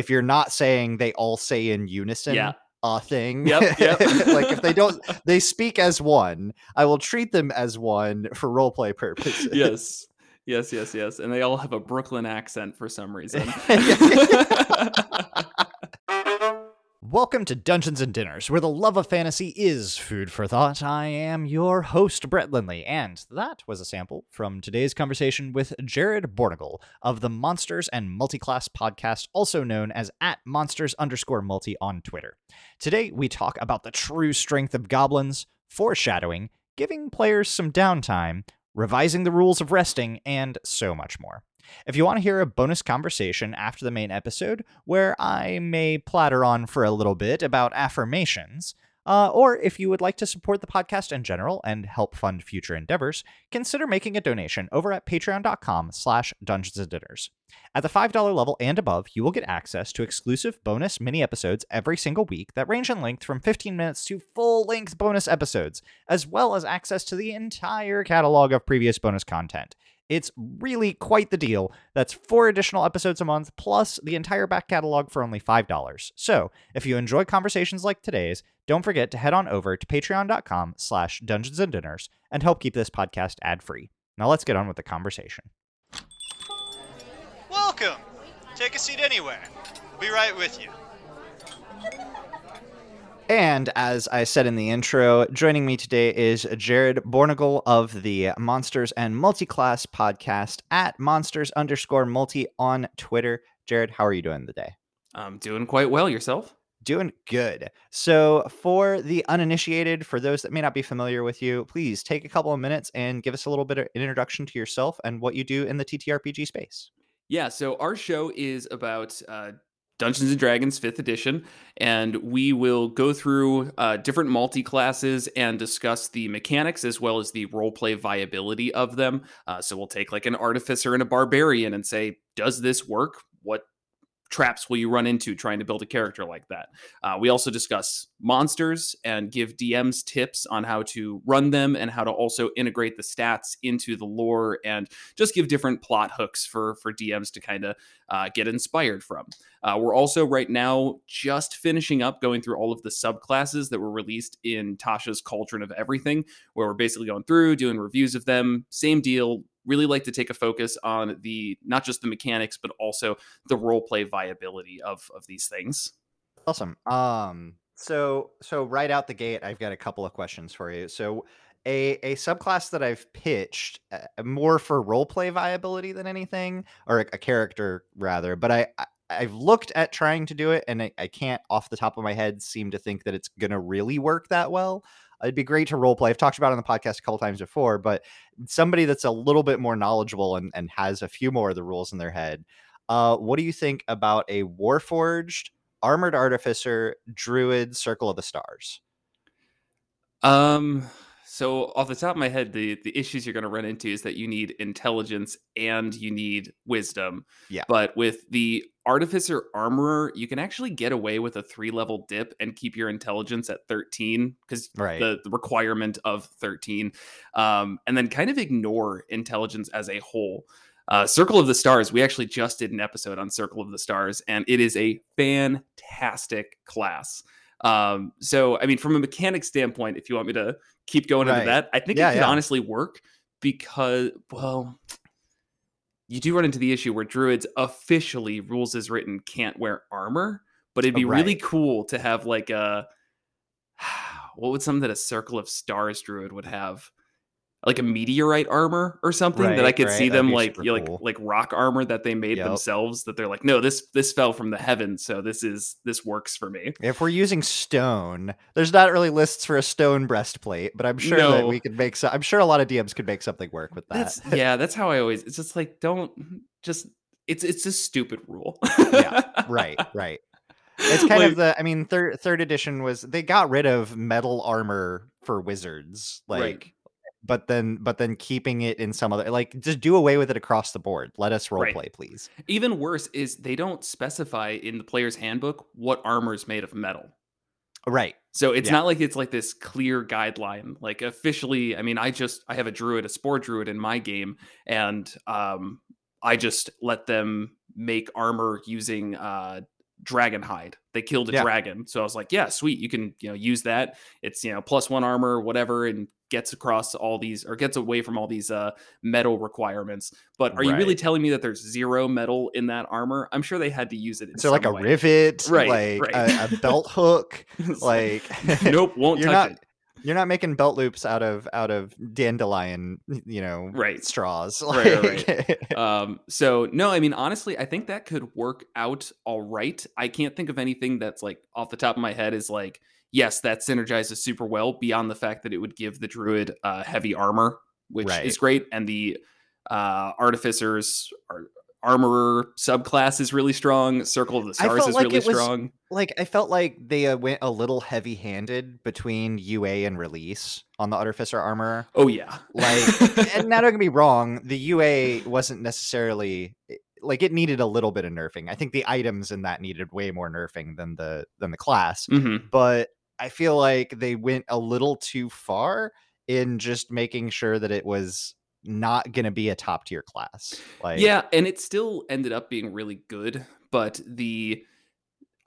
if you're not saying they all say in unison Yeah. a thing. Yep, yep. like if they don't they speak as one, I will treat them as one for roleplay purposes. yes. Yes, yes, yes. And they all have a Brooklyn accent for some reason. Welcome to Dungeons and Dinners, where the love of fantasy is food for thought. I am your host, Brett Lindley, and that was a sample from today's conversation with Jared Bornagle of the Monsters and Multiclass podcast, also known as at monsters underscore multi on Twitter. Today, we talk about the true strength of goblins, foreshadowing, giving players some downtime, revising the rules of resting, and so much more. If you want to hear a bonus conversation after the main episode, where I may platter on for a little bit about affirmations, uh, or if you would like to support the podcast in general and help fund future endeavors, consider making a donation over at patreon.com slash dungeons and dinners. At the $5 level and above, you will get access to exclusive bonus mini episodes every single week that range in length from 15 minutes to full-length bonus episodes, as well as access to the entire catalog of previous bonus content. It's really quite the deal. That's four additional episodes a month, plus the entire back catalog for only $5. So, if you enjoy conversations like today's, don't forget to head on over to patreon.com slash dungeons and and help keep this podcast ad-free. Now let's get on with the conversation. Welcome. Take a seat anywhere. We'll be right with you. And as I said in the intro, joining me today is Jared Bornagle of the Monsters and Multiclass podcast at monsters underscore multi on Twitter. Jared, how are you doing today? I'm doing quite well. Yourself? Doing good. So, for the uninitiated, for those that may not be familiar with you, please take a couple of minutes and give us a little bit of an introduction to yourself and what you do in the TTRPG space. Yeah, so our show is about uh, Dungeons and Dragons Fifth Edition, and we will go through uh, different multi classes and discuss the mechanics as well as the roleplay viability of them. Uh, so we'll take like an artificer and a barbarian and say, does this work? What traps will you run into trying to build a character like that? Uh, we also discuss monsters and give DMs tips on how to run them and how to also integrate the stats into the lore and just give different plot hooks for for DMs to kind of uh, get inspired from. Uh, we're also right now just finishing up going through all of the subclasses that were released in Tasha's Cauldron of Everything, where we're basically going through doing reviews of them. Same deal, really like to take a focus on the not just the mechanics but also the role play viability of of these things Awesome. Um, so so right out the gate, I've got a couple of questions for you. So a a subclass that I've pitched uh, more for role play viability than anything, or a, a character rather. But I, I I've looked at trying to do it, and I, I can't off the top of my head seem to think that it's gonna really work that well. It'd be great to role play. I've talked about on the podcast a couple times before, but somebody that's a little bit more knowledgeable and, and has a few more of the rules in their head. Uh, what do you think about a Warforged Armored Artificer Druid Circle of the Stars? um so off the top of my head the the issues you're going to run into is that you need intelligence and you need wisdom Yeah. but with the artificer armorer you can actually get away with a three level dip and keep your intelligence at 13 because Right. the, the requirement of 13 um, and then kind of ignore intelligence as a whole uh, circle of the stars we actually just did an episode on circle of the stars and it is a fantastic class um, so i mean from a mechanic standpoint if you want me to keep going Right. into that i think Yeah, it could yeah. honestly work because well you do run into the issue where druids officially rules as written can't wear armor but it'd be oh, really Right. cool to have like a what would something that a circle of stars druid would have like a meteorite armor or something that I could right, see them like super you know, like cool. like rock armor that they made Yep. themselves that they're like no this this fell from the heavens so this is this works for me If we're using stone, there's not really lists for a stone breastplate, but I'm sure that we could make some. I'm sure a lot of DMs could make something work with that. That's yeah, that's how I always. It's just like don't just. It's it's a stupid rule. Yeah, right, right. It's kind Like, of the. I mean, third third edition was they got rid of metal armor for wizards, like, Right. But then but then keeping it in some other like just do away with it across the board. Let us role Right. play, please. even worse is they don't specify in the player's handbook what armor is made of metal. Right. So it's Yeah. not like it's like this clear guideline. Like officially, I mean, I just I have a druid, a spore druid in my game, and um, I just let them make armor using uh, dragon hide. They killed a Yeah. dragon. So I was like, yeah, sweet. You can, you know, use that. It's, you know, plus one armor, whatever, and gets across all these or gets away from all these uh metal requirements. But are you really telling me that there's zero metal in that armor? I'm sure they had to use it so like a way. rivet, Right, like right. A, a belt hook? Like nope, won't you're touch not it. you're not making belt loops out of out of dandelion, you know, Right. straws. Right, right, Um, so no, I mean honestly, I think that could work out all right. I can't think of anything that's like off the top of my head is like, yes, that synergizes super well beyond the fact that it would give the druid uh, heavy armor, which Right. is great, and the uh, artificers ar- armorer subclass is really strong. Circle of the stars is like really was- strong. like I felt like they uh, went a little heavy-handed between UA and release on the artificer armor. Oh yeah, Like, and now don't get me wrong, the UA wasn't necessarily like it needed a little bit of nerfing. I think the items in that needed way more nerfing than the than the class. hmm But I feel like they went a little too far in just making sure that it was not going to be a top tier class. Like, yeah, and it still ended up being really good, but the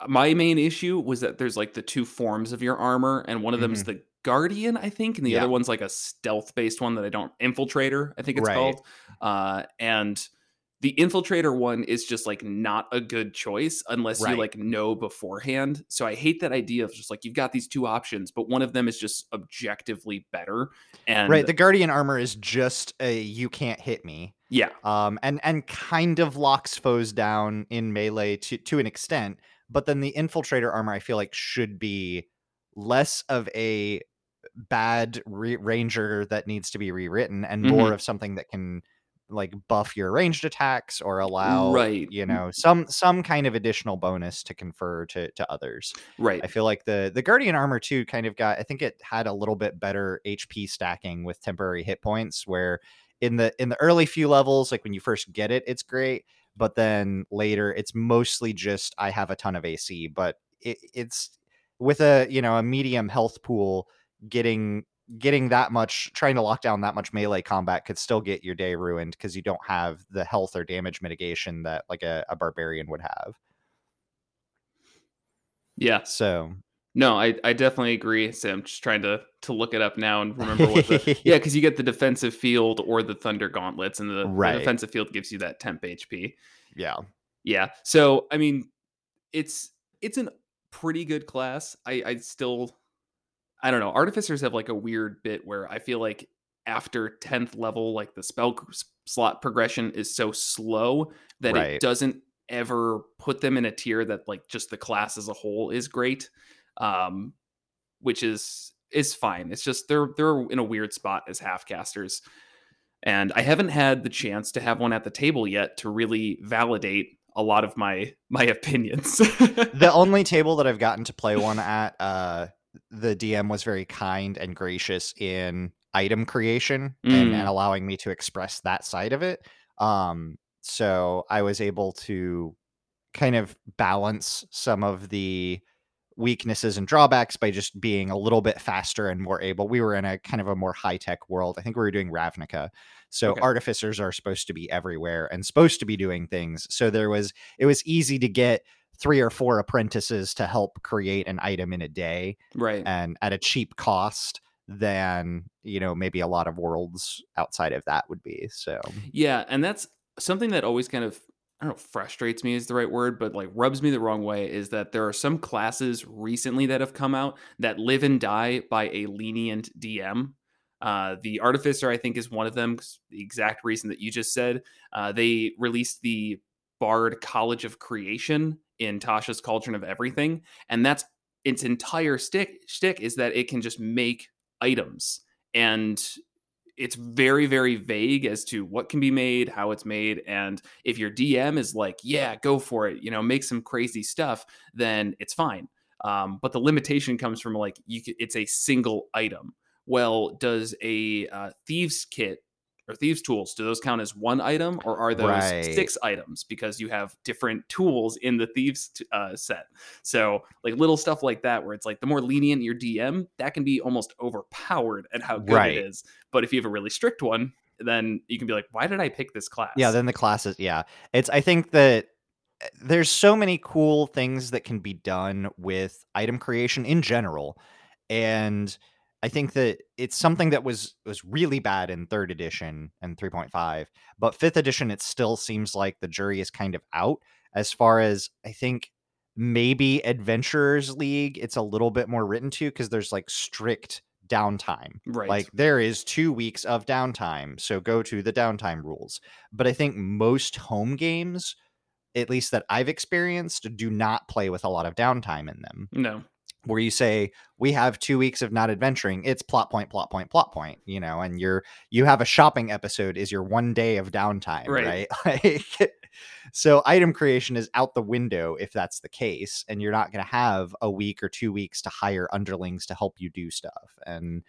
my main issue was that there's like the two forms of your armor, and one of them is the guardian, I think, and the Mm-hmm. Yeah. other one's like a stealth based one that I don't infiltrator, I think it's Right. called. Uh, and the infiltrator one is just like not a good choice unless Right. you like know beforehand. So I hate that idea of just like you've got these two options, but one of them is just objectively better. And right. The guardian armor is just a you can't hit me. yeah, um, and and kind of locks foes down in melee to to an extent. But then the infiltrator armor, I feel like, should be less of a bad re- ranger that needs to be rewritten, and more Mhm. of something that can like buff your ranged attacks or allow Right. you know some some kind of additional bonus to confer to to others right. i feel like the the guardian armor too kind of got i think it had a little bit better hp stacking with temporary hit points where in the in the early few levels like when you first get it it's great but then later it's mostly just i have a ton of ac but it, it's with a you know a medium health pool getting getting that much trying to lock down that much melee combat could still get your day ruined because you don't have the health or damage mitigation that like a, a barbarian would have Yeah. so No, I, I definitely agree. So I'm just trying to to look it up now and remember what the yeah, because you get the defensive field or the thunder gauntlets, and the, the defensive field gives you that temp HP. yeah Yeah. So I mean, it's it's a pretty good class. I I still I don't know. Artificers have like a weird bit where I feel like after 10th level, like the spell slot progression is so slow that Right. it doesn't ever put them in a tier that like just the class as a whole is great. Um, which is is fine. It's just they're they're in a weird spot as half casters. And I haven't had the chance to have one at the table yet to really validate a lot of my my opinions. the only table that I've gotten to play one at, uh, the DM was very kind and gracious in item creation and, Mm. and allowing me to express that side of it. Um, so I was able to kind of balance some of the weaknesses and drawbacks by just being a little bit faster and more able. We were in a kind of a more high tech world. I think we were doing Ravnica. So Okay. artificers are supposed to be everywhere and supposed to be doing things. So there was it was easy to get three or four apprentices to help create an item in a day right. and at a cheap cost than you know maybe a lot of worlds outside of that would be so Yeah, and that's something that always kind of I don't know, frustrates me is the right word, but like rubs me the wrong way is that there are some classes recently that have come out that live and die by a lenient DM. Uh, the Artificer, I think, is one of them. The exact reason that you just said. Uh, they released the Bard College of Creation in Tasha's Cauldron of Everything, and that's its entire stick shtick is that it can just make items. And it's very very vague as to what can be made how it's made and if your dm is like yeah go for it you know make some crazy stuff then it's fine. Um, but the limitation comes from like you it's a single item. Well does a uh, thieves kit or thieves tools do those count as one item or are those Right. six items? Because you have different tools in the thieves uh, set. So like little stuff like that where it's like the more lenient your dm that can be almost overpowered at how good Right. it is. But if you have a really strict one then you can be like why did i pick this class? Yeah then the classes yeah. It's i think that there's so many cool things that can be done with item creation in general. And i think that it's something that was was really bad in third edition and 3.5 but fifth edition it still seems like the jury is kind of out as far as i think maybe adventurers league it's a little bit more written to because there's like strict downtime Right. like there is two weeks of downtime so go to the downtime rules but i think most home games at least that i've experienced do not play with a lot of downtime in them no. Where you say we have two weeks of not adventuring it's plot point plot point plot point you know and you're you have a shopping episode is your one day of downtime Right. right, like so item creation is out the window if that's the case and you're not going to have a week or two weeks to hire underlings to help you do stuff and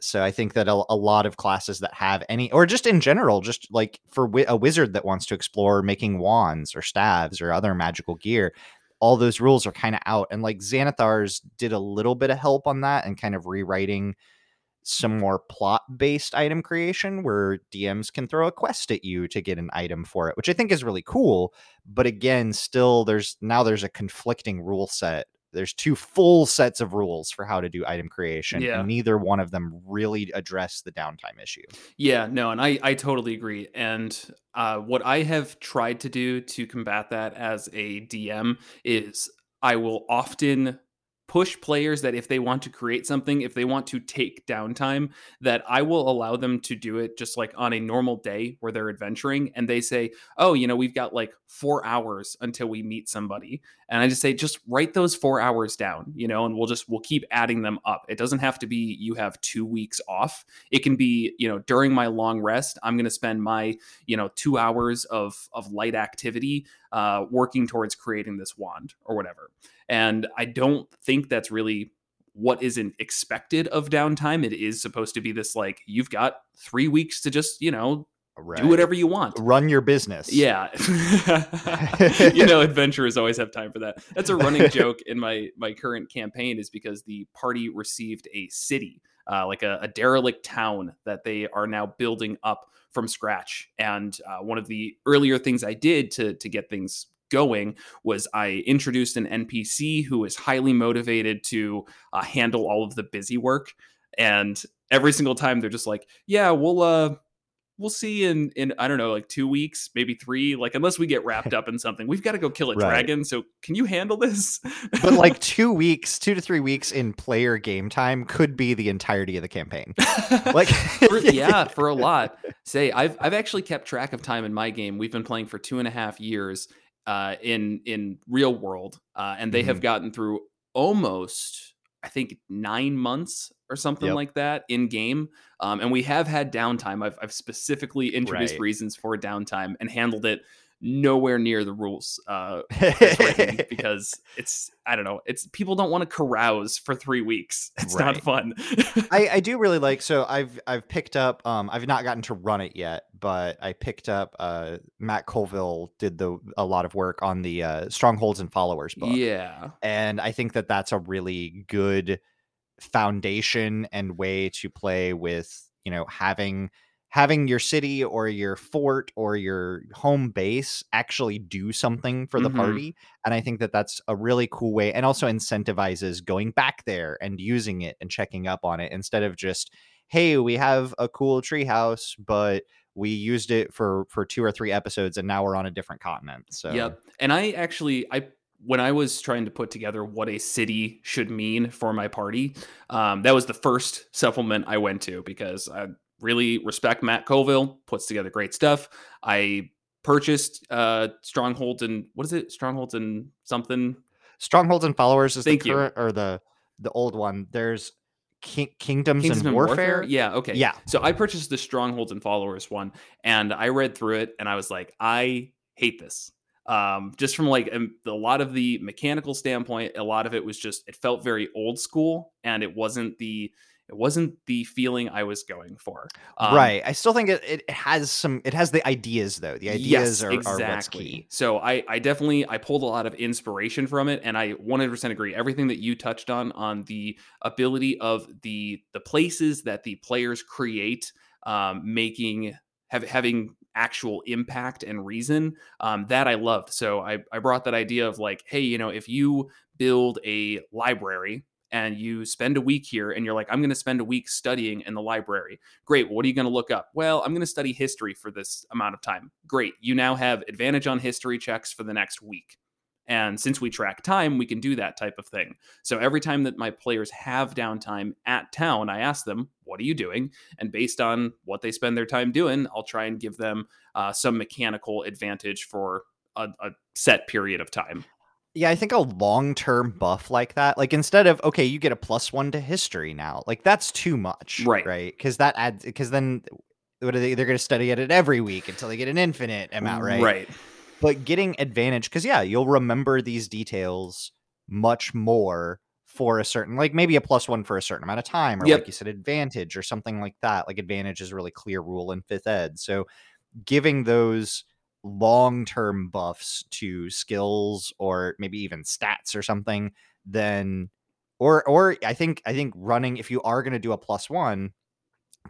so i think that a, a lot of classes that have any or just in general just like for wi- a wizard that wants to explore making wands or staves or other magical gear all those rules are kind of out and like xanathar's did a little bit of help on that and kind of rewriting some more plot based item creation where DMs can throw a quest at you to get an item for it, which I think is really cool. But again, still there's now there's a conflicting rule set. There's two full sets of rules for how to do item creation, Yeah. and neither one of them really address the downtime issue. Yeah, no, and I I totally agree. And uh, what I have tried to do to combat that as a DM is I will often push players that if they want to create something, if they want to take downtime, that I will allow them to do it just like on a normal day where they're adventuring and they say, "Oh, you know, we've got like 4 hours until we meet somebody." And I just say just write those 4 hours down, you know, and we'll just we'll keep adding them up. It doesn't have to be you have 2 weeks off. It can be you know during my long rest i'm going to spend my you know two hours of of light activity uh, working towards creating this wand or whatever. And i don't think that's really what isn't expected of downtime. It is supposed to be this like you've got three weeks to just you know Right. do whatever you want Run your business. yeah. you know, adventurers always have time for that. That's a running joke in my my current campaign is because the party received a city, uh, like a, a derelict town that they are now building up from scratch. And uh, one of the earlier things I did to to get things going was I introduced an NPC who is highly motivated to uh, handle all of the busy work. And every single time they're just like, "Yeah, we'll uh we'll see in in I don't know like two weeks, maybe three. Like unless we get wrapped up in something, we've got to go kill a Right. dragon. So can you handle this? But like two weeks, two to three weeks in player game time could be the entirety of the campaign. Like, For- yeah, for a lot. Say I've I've actually kept track of time in my game. We've been playing for two and a half years uh, in in real world, uh, and they have gotten through almost I think nine months or something Yep. like that in game. Um, and we have had downtime. I've, I've specifically introduced Right. reasons for downtime and handled it nowhere near the rules uh, because it's I don't know. It's people don't want to carouse for three weeks. It's not fun. I, I do really like so I've I've picked up um I've not gotten to run it yet, but I picked up uh Matt Colville did the a lot of work on the uh Strongholds and Followers book. yeah. And I think that that's a really good foundation and way to play with, you know, having having your city or your fort or your home base actually do something for the Mhm. party and i think that that's a really cool way and also incentivizes going back there and using it and checking up on it instead of just hey we have a cool treehouse but we used it for for two or three episodes and now we're on a different continent so Yep. And I actually I when I was trying to put together what a city should mean for my party, um, that was the first supplement I went to because I really respect Matt Colville, puts together great stuff. I purchased uh Strongholds and what is it? Strongholds and something. strongholds and followers is Thank the you. current or the the old one there's Ki- kingdoms, Kingdoms and warfare, Yeah, okay. Yeah. So I purchased the Strongholds and Followers one, and I read through it, and I was like, I hate this. Um, just from like um, a lot of the mechanical standpoint, a lot of it was just it felt very old school, and it wasn't the it wasn't the feeling I was going for. Um, right i still think it, it has some it has the ideas though the ideas are, are what's key So I, I definitely I pulled a lot of inspiration from it, and I 100% agree. Everything that you touched on on the ability of the the places that the players create, um, making have, having actual impact and reason um, that i loved. So I, I brought that idea of like hey you know if you build a library and you spend a week here and you're like i'm going to spend a week studying in the library. Great what are you going to look up? Well i'm going to study history for this amount of time. Great you now have advantage on history checks for the next week and since we track time, we can do that type of thing. So every time that my players have downtime at town, I ask them, What are you doing? And based on what they spend their time doing, I'll try and give them uh, some mechanical advantage for a, a set period of time. Yeah, I think a long term buff like that, like instead of, okay, you get a plus one to history now, like that's too much. Right. Right. Because that adds, because then what are they, they're going to study at it every week until they get an infinite amount, right? Right but getting advantage because yeah you'll remember these details much more for a certain like maybe a plus one for a certain amount of time or Yep. like you said advantage or something like that like advantage is a really clear rule in fifth ed so giving those long-term buffs to skills or maybe even stats or something then or or i think i think running if you are going to do a plus one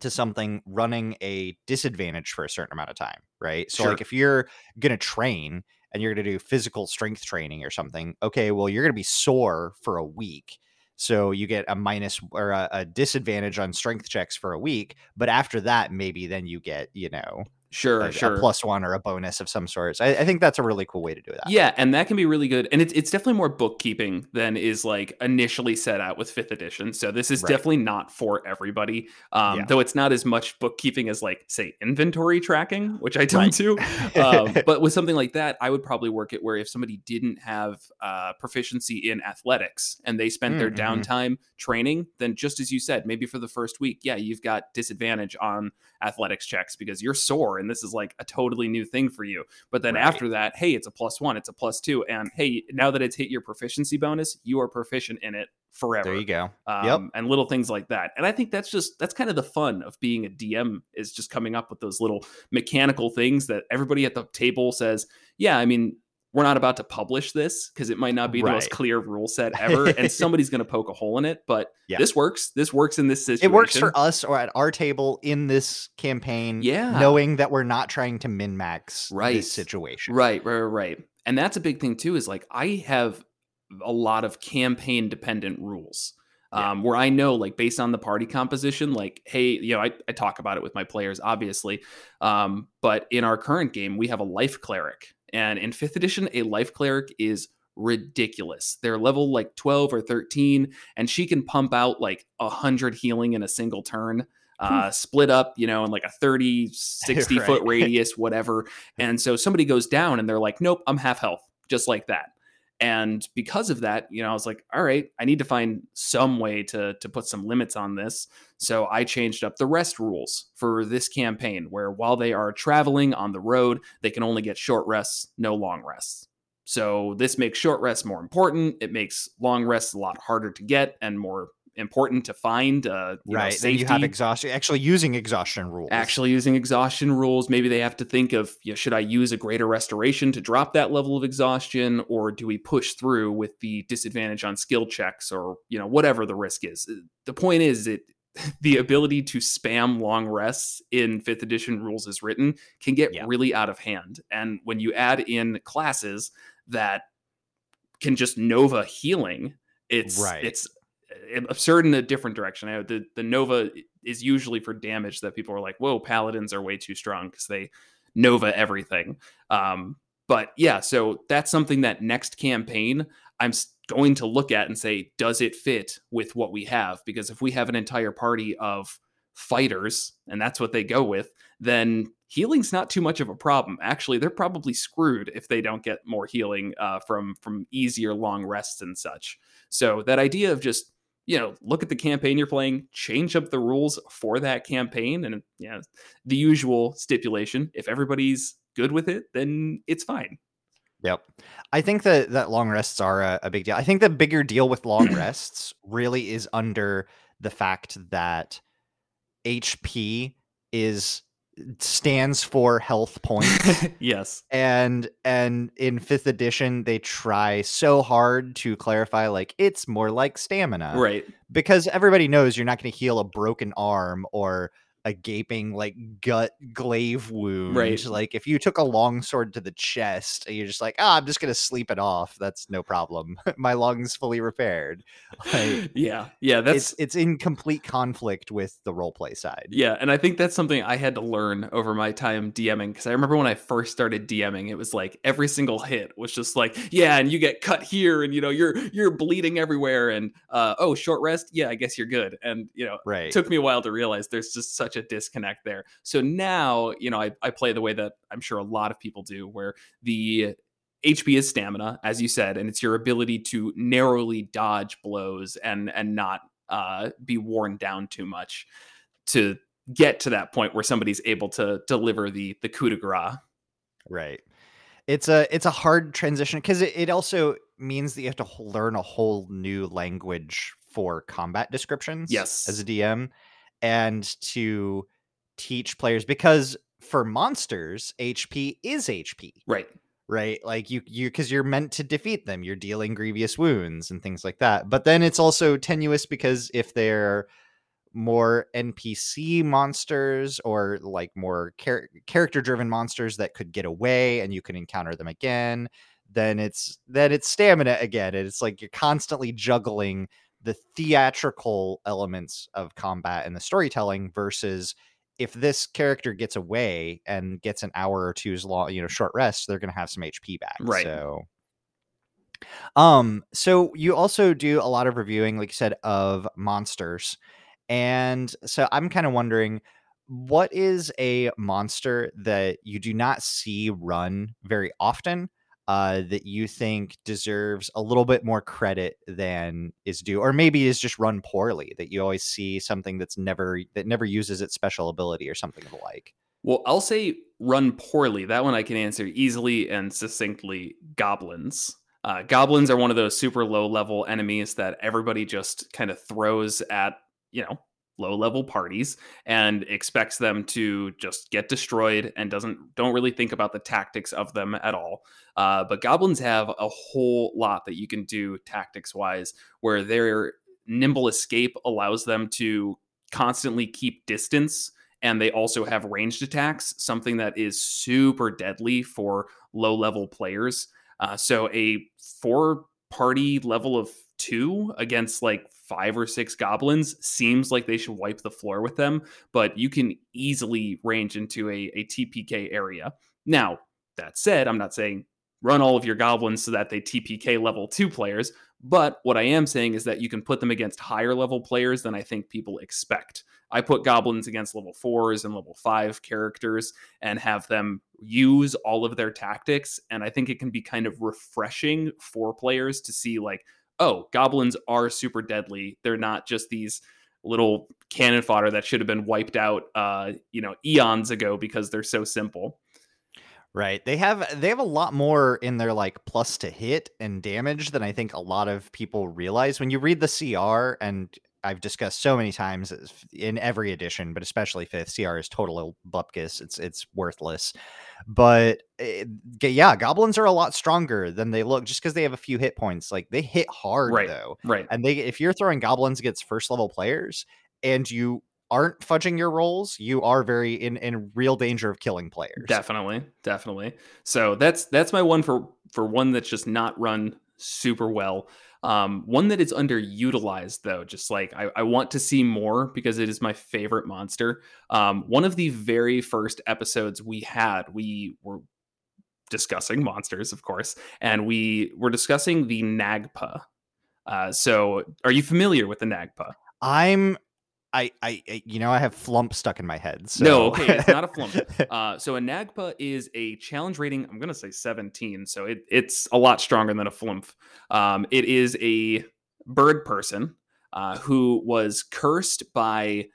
to something running a disadvantage for a certain amount of time, right? So Sure. like if you're going to train and you're going to do physical strength training or something, okay, well you're going to be sore for a week. So you get a minus or a, a disadvantage on strength checks for a week, but after that maybe then you get, you know, Sure, a, a sure. plus one or a bonus of some sort. So I, I think that's a really cool way to do that. Yeah, and that can be really good. And it's it's definitely more bookkeeping than is like initially set out with fifth edition. So this is Right. definitely not for everybody. Um, Yeah. though it's not as much bookkeeping as like say inventory tracking, which I don't Right. do. um, but with something like that, I would probably work it where if somebody didn't have uh, proficiency in athletics and they spent their Mm, mhm. downtime training, then just as you said, maybe for the first week, yeah, you've got disadvantage on athletics checks because you're sore and this is like a totally new thing for you. But then Right. after that, hey, it's a plus one, it's a plus two, and hey, now that it's hit your proficiency bonus, you are proficient in it forever there you go. um, Yep. and little things like that. And I think that's just that's kind of the fun of being a DM is just coming up with those little mechanical things that everybody at the table says, yeah, I mean, we're not about to publish this because it might not be the most clear rule set ever, and somebody's going to poke a hole in it. But Yeah. this works. This works in this situation. It works for us or at our table in this campaign, Yeah. knowing that we're not trying to min max Right. this situation. Right, right, right, right. And that's a big thing too. Is like I have a lot of campaign dependent rules. Yeah. Um, where I know, like, based on the party composition, like, hey, you know, I, I talk about it with my players, obviously. Um, but in our current game, we have a life cleric. And in fifth edition, a life cleric is ridiculous. They're level like 12 or 13, and she can pump out like a hundred healing in a single turn. Uh, split up, you know, in like a 30, 60 foot radius, whatever. And so somebody goes down and they're like, nope, I'm half health, just like that. And because of that, you know, I was like, all right, I need to find some way to to put some limits on this. So I changed up the rest rules for this campaign, where while they are traveling on the road, they can only get short rests, no long rests. So this makes short rests more important. It makes long rests a lot harder to get and more important to find. Uh, you know, right. Then you have exhaustion, actually using exhaustion rules. actually using exhaustion rules maybe they have to think of you know, should i use a greater restoration to drop that level of exhaustion or do we push through with the disadvantage on skill checks or you know whatever the risk is Uh, the point is it the ability to spam long rests in fifth edition rules as written can get Yeah. really out of hand and when you add in classes that can just nova healing it's Right. it's absurd in a different direction. I the the Nova is usually for damage that people are like, "Whoa, paladins are way too strong because they Nova everything." Um, but yeah, so that's something that next campaign I'm going to look at and say, does it fit with what we have? Because if we have an entire party of fighters and that's what they go with, then healing's not too much of a problem. Actually, they're probably screwed if they don't get more healing uh, from from easier long rests and such. So that idea of just you know look at the campaign you're playing, change up the rules for that campaign, and you know the usual stipulation. If everybody's good with it, then it's fine. Yep. I think that that long rests are a, a big deal. I think the bigger deal with long rests really is under the fact that HP is stands for health points. yes. and and in fifth edition they try so hard to clarify like it's more like stamina Right. because everybody knows you're not going to heal a broken arm or a gaping like gut glaive wound. Right. Like if you took a long sword to the chest and you're just like, ah, I'm just gonna sleep it off. That's no problem. My lungs fully repaired. Like yeah, yeah, that's it's it's in complete conflict with the roleplay side. Yeah, and I think that's something I had to learn over my time DMing because I remember when I first started DMing, it was like every single hit was just like, yeah, and you get cut here, and you know you're you're bleeding everywhere, and uh, oh, short rest, yeah, I guess you're good, and you know, Right. it took me a while to realize there's just such a disconnect there. So now, you know, I I play the way that I'm sure a lot of people do, where the HP is stamina, as you said, and it's your ability to narrowly dodge blows and and not uh, be worn down too much to get to that point where somebody's able to deliver the the coup de grace. Right. It's a it's a hard transition because it, it also means that you have to learn a whole new language for combat descriptions. Yes. As a DM, and to teach players because for monsters, HP is HP. Right. right like you you because you're meant to defeat them you're dealing grievous wounds and things like that but then it's also tenuous because if they're more npc monsters or like more char- character driven monsters that could get away and you can encounter them again then it's then it's stamina again and it's like you're constantly juggling the theatrical elements of combat and the storytelling versus if this character gets away and gets an hour or two's long, you know, short rest, they're going to have some HP back. Right. So, um, so you also do a lot of reviewing, like you said, of monsters, and so I'm kind of wondering, what is a monster that you do not see run very often? Uh, that you think deserves a little bit more credit than is due, or maybe is just run poorly. That you always see something that's never that never uses its special ability or something of the like. Well, I'll say run poorly. That one I can answer easily and succinctly. Goblins. Uh, goblins are one of those super low level enemies that everybody just kind of throws at, you know, low level parties and expects them to just get destroyed and doesn't don't really think about the tactics of them at all. Uh, but goblins have a whole lot that you can do tactics wise, where their nimble escape allows them to constantly keep distance and they also have ranged attacks, something that is super deadly for low level players. Uh, so a four party level of two against like five or six goblins seems like they should wipe the floor with them, but you can easily range into a, a TPK area. Now, that said, I'm not saying run all of your goblins so that they TPK level two players, but what I am saying is that you can put them against higher level players than I think people expect. I put goblins against level fours and level five characters and have them use all of their tactics. And I think it can be kind of refreshing for players to see, like, oh, goblins are super deadly. They're not just these little cannon fodder that should have been wiped out, uh, you know, eons ago because they're so simple. Right. They have they have a lot more in their like plus to hit and damage than I think a lot of people realize. When you read the CR and I've discussed so many times in every edition, but especially fifth, CR is total bupkis. It's it's worthless. But eh, it, yeah, goblins are a lot stronger than they look just because they have a few hit points. Like they hit hard Right. though, Right. and they if you're throwing goblins against first level players and you aren't fudging your rolls, you are very in in real danger of killing players. Definitely, definitely. So that's that's my one for for one that's just not run super well. Um, one that is underutilized though, just like I, I want to see more because it is my favorite monster. Um, one of the very first episodes we had, we were discussing monsters, of course, and we were discussing the Nagpa. Uh, so, are you familiar with the Nagpa? I'm I, I I- you know I have flumph stuck in my head. So. No, okay, it's not a flumph. Uh, so a Nagpa is a challenge rating. I'm gonna say 17, so it, it's a lot stronger than a flumph. Um, it is a bird person uh, who was cursed by,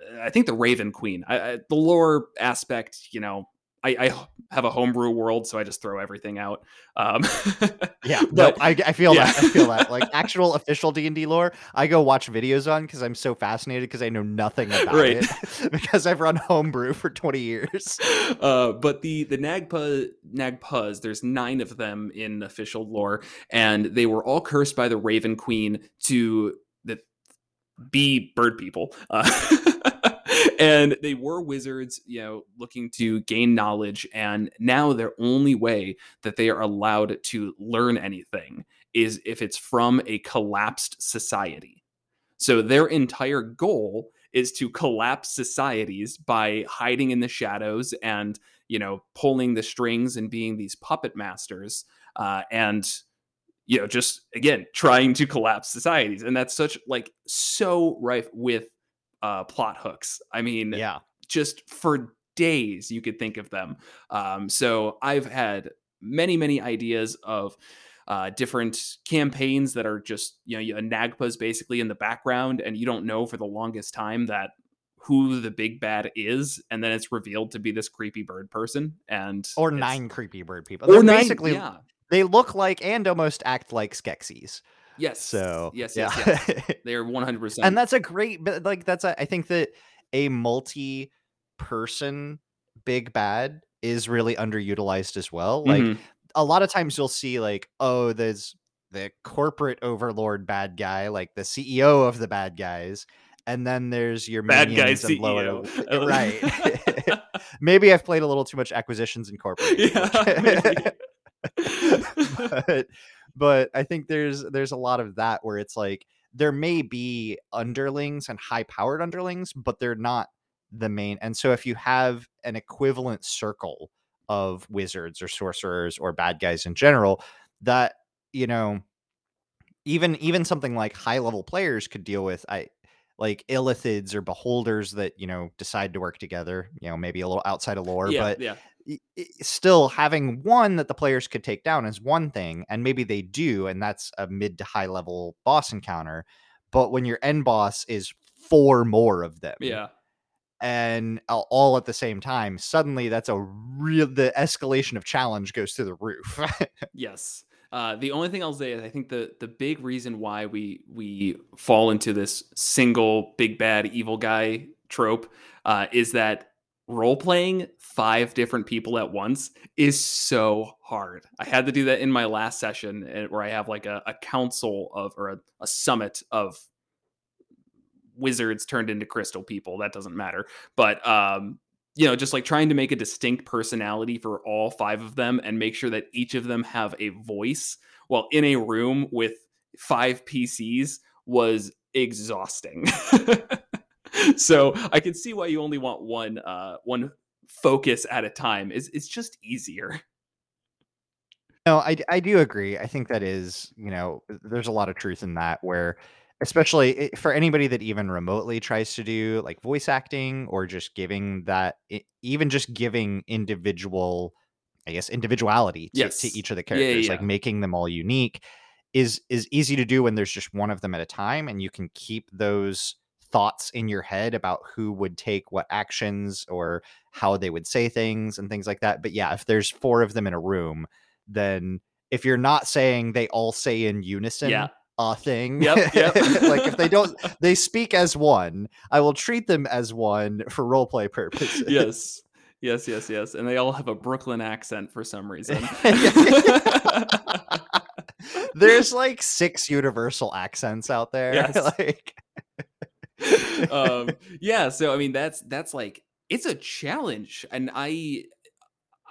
uh, I think, the Raven Queen. I, I, the lore aspect, you know, I, I have a homebrew world, so I just throw everything out. Um, yeah, but no, I, I feel yeah. that. I feel that. Like actual official D and D lore, I go watch videos on because I'm so fascinated because I know nothing about Right. it because I've run homebrew for 20 years. uh, but the the Nagpa Nagpas, there's nine of them in official lore, and they were all cursed by the Raven Queen to be bird people. Uh, and they were wizards, you know, looking to gain knowledge. And now their only way that they are allowed to learn anything is if it's from a collapsed society. So their entire goal is to collapse societies by hiding in the shadows and, you know, pulling the strings and being these puppet masters. Uh, and you know just again trying to collapse societies and that's such like so rife with uh plot hooks i mean yeah just for days you could think of them um so i've had many many ideas of uh, different campaigns that are just you know a Nagpa's basically in the background, and you don't know for the longest time that who the big bad is, and then it's revealed to be this creepy bird person, and or nine creepy bird people. or They're nine, basically yeah, they look like and almost act like Skeksis. Yes, So yes, yeah. yes, yes. They're one hundred percent, and that's a great but like that's a, i think that a multi person big bad is really underutilized as well. Like Mhm. a lot of times you'll see like oh there's the corporate overlord bad guy like the ceo of the bad guys and then there's your bad guy and lower CEO, right. Maybe i've played a little too much acquisitions incorporated. Yeah, but but I think there's there's a lot of that where it's like there may be underlings and high powered underlings, but they're not the main. And so if you have an equivalent circle of wizards or sorcerers or bad guys in general, that you know even even something like high level players could deal with i like illithids or beholders that you know decide to work together you know maybe a little outside of lore yeah, but yeah, still having one that the players could take down is one thing and maybe they do and that's a mid to high level boss encounter but when your end boss is four more of them yeah. and all at the same time suddenly that's a real the escalation of challenge goes through the roof Yes. Uh, the only thing I'll say is I think the the big reason why we we fall into this single big bad evil guy trope uh, is that role playing five different people at once is so hard. I had to do that in my last session uh, where I have like a, a council of or a, a summit of wizards turned into crystal people. That doesn't matter, but um, you know, just like trying to make a distinct personality for all five of them and make sure that each of them have a voice while in a room with five PCs was exhausting. so I can see why you only want one uh one focus at a time. Is it's just easier. No, I, I do agree. I think that is, you know, there's a lot of truth in that where, especially for anybody that even remotely tries to do like voice acting or just giving that, even just giving individual, I guess, individuality to, Yes. to each of the Yeah, yeah, characters, like making them all unique is is easy to do when there's just one of them at a time and you can keep those thoughts in your head about who would take what actions or how they would say things and things like that. But yeah, if there's four of them in a room, then if you're not saying they all say in unison Yeah. a thing, Yep, yep. like if they don't, they speak as one. I will treat them as one for roleplay purposes. yes. Yes, yes, yes. And they all have a Brooklyn accent for some reason. There's like six universal accents out there. Yes. like um yeah so i mean that's that's like it's a challenge and i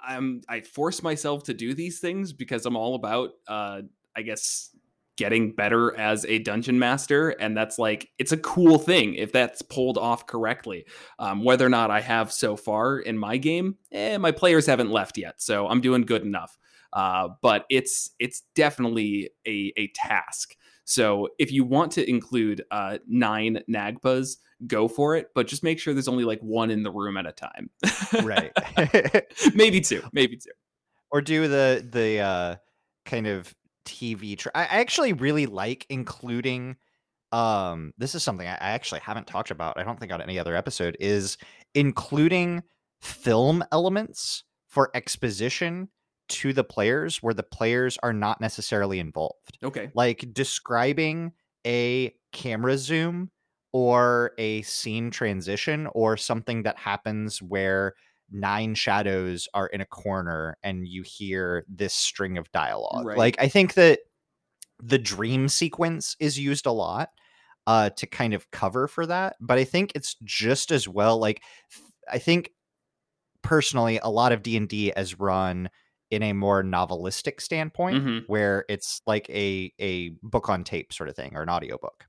i'm i force myself to do these things because i'm all about uh i guess getting better as a dungeon master and that's like it's a cool thing if that's pulled off correctly. Um, whether or not i have so far in my game eh, my players haven't left yet so i'm doing good enough. Uh, but it's it's definitely a, a task so if you want to include uh, nine Nagpas, go for it, but just make sure there's only like one in the room at a time. right. maybe two, maybe two. or do the the uh kind of TV. Tr- I actually really like including. Um, this is something I actually haven't talked about. I don't think on any other episode is including film elements for exposition to the players where the players are not necessarily involved Okay. like describing a camera zoom or a scene transition or something that happens where nine shadows are in a corner and you hear this string of dialogue. Right. Like I think that the dream sequence is used a lot. uh to kind of cover for that but i think it's just as well like i think personally a lot of d&d is run in a more novelistic standpoint Mhm. where it's like a a book on tape sort of thing or an audiobook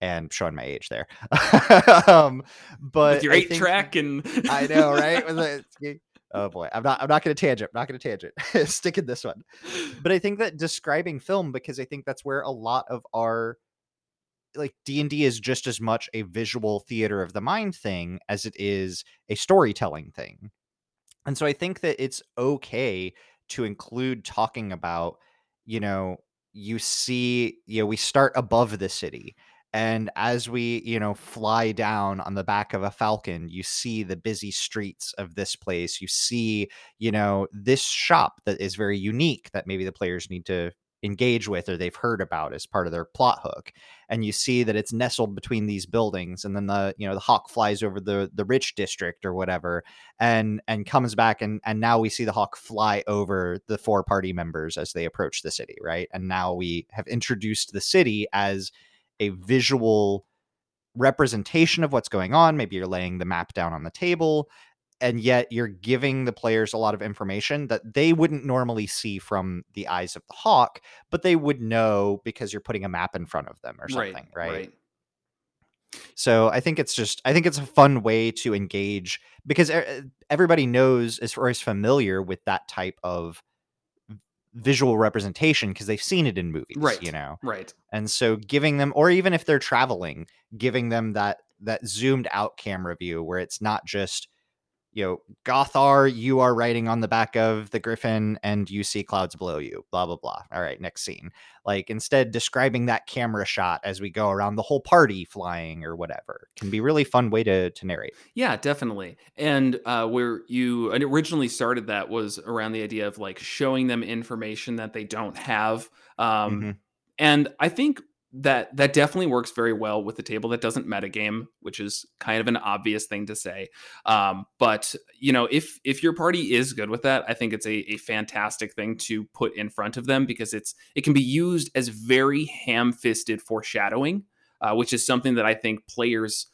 and showing my age there um but with your eight track and I know, right? Oh boy, I'm not. I'm not going to tangent. I'm not going to tangent. Stick in this one. But I think that describing film because I think that's where a lot of our like D&D is just as much a visual theater of the mind thing as it is a storytelling thing. And so I think that it's okay to include talking about, you know, you see, you know, we start above the city and as we, you know, fly down on the back of a falcon, you see the busy streets of this place. You see, you know, this shop that is very unique that maybe the players need to engage with or they've heard about as part of their plot hook and you see that it's nestled between these buildings and then the you know the hawk flies over the the rich district or whatever and and comes back and and now we see the hawk fly over the four party members as they approach the city right? And now we have introduced the city as a visual representation of what's going on. Maybe you're laying the map down on the table and yet you're giving the players a lot of information that they wouldn't normally see from the eyes of the hawk but they would know because you're putting a map in front of them or something right, so i think it's just i think it's a fun way to engage because everybody knows is or is familiar with that type of visual representation because they've seen it in movies Right. you know? right. And so giving them or even if they're traveling giving them that that zoomed out camera view where it's not just you know gothar you are riding on the back of the griffin and you see clouds below you blah blah blah all right next scene like instead describing that camera shot as we go around the whole party flying or whatever can be really fun way to to narrate Yeah, definitely. And uh, where you originally started that was around the idea of like showing them information that they don't have. Um, Mhm. And I think that that definitely works very well with the table that doesn't metagame, which is kind of an obvious thing to say. Um, but you know, if if your party is good with that, I think it's a, a fantastic thing to put in front of them because it's it can be used as very ham-fisted foreshadowing, uh, which is something that I think players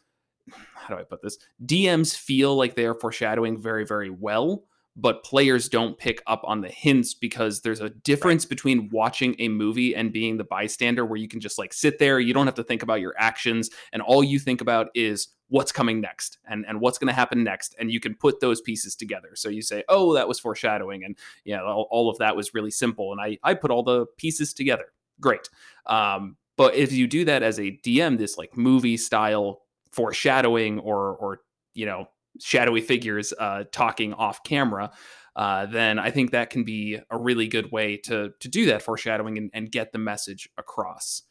how do I put this? DMs feel like they are foreshadowing very, very well, but players don't pick up on the hints because there's a difference between watching a movie and being the bystander where you can just like sit there, you don't have to think about your actions, and all you think about is what's coming next and, and what's going to happen next. And you can put those pieces together. So you say, oh, that was foreshadowing. And yeah, all, all of that was really simple. And I, I put all the pieces together. Great. Um, but if you do that as a DM, this like movie style foreshadowing or or you know shadowy figures uh, talking off camera, uh, then I think that can be a really good way to to do that foreshadowing and, and get the message across.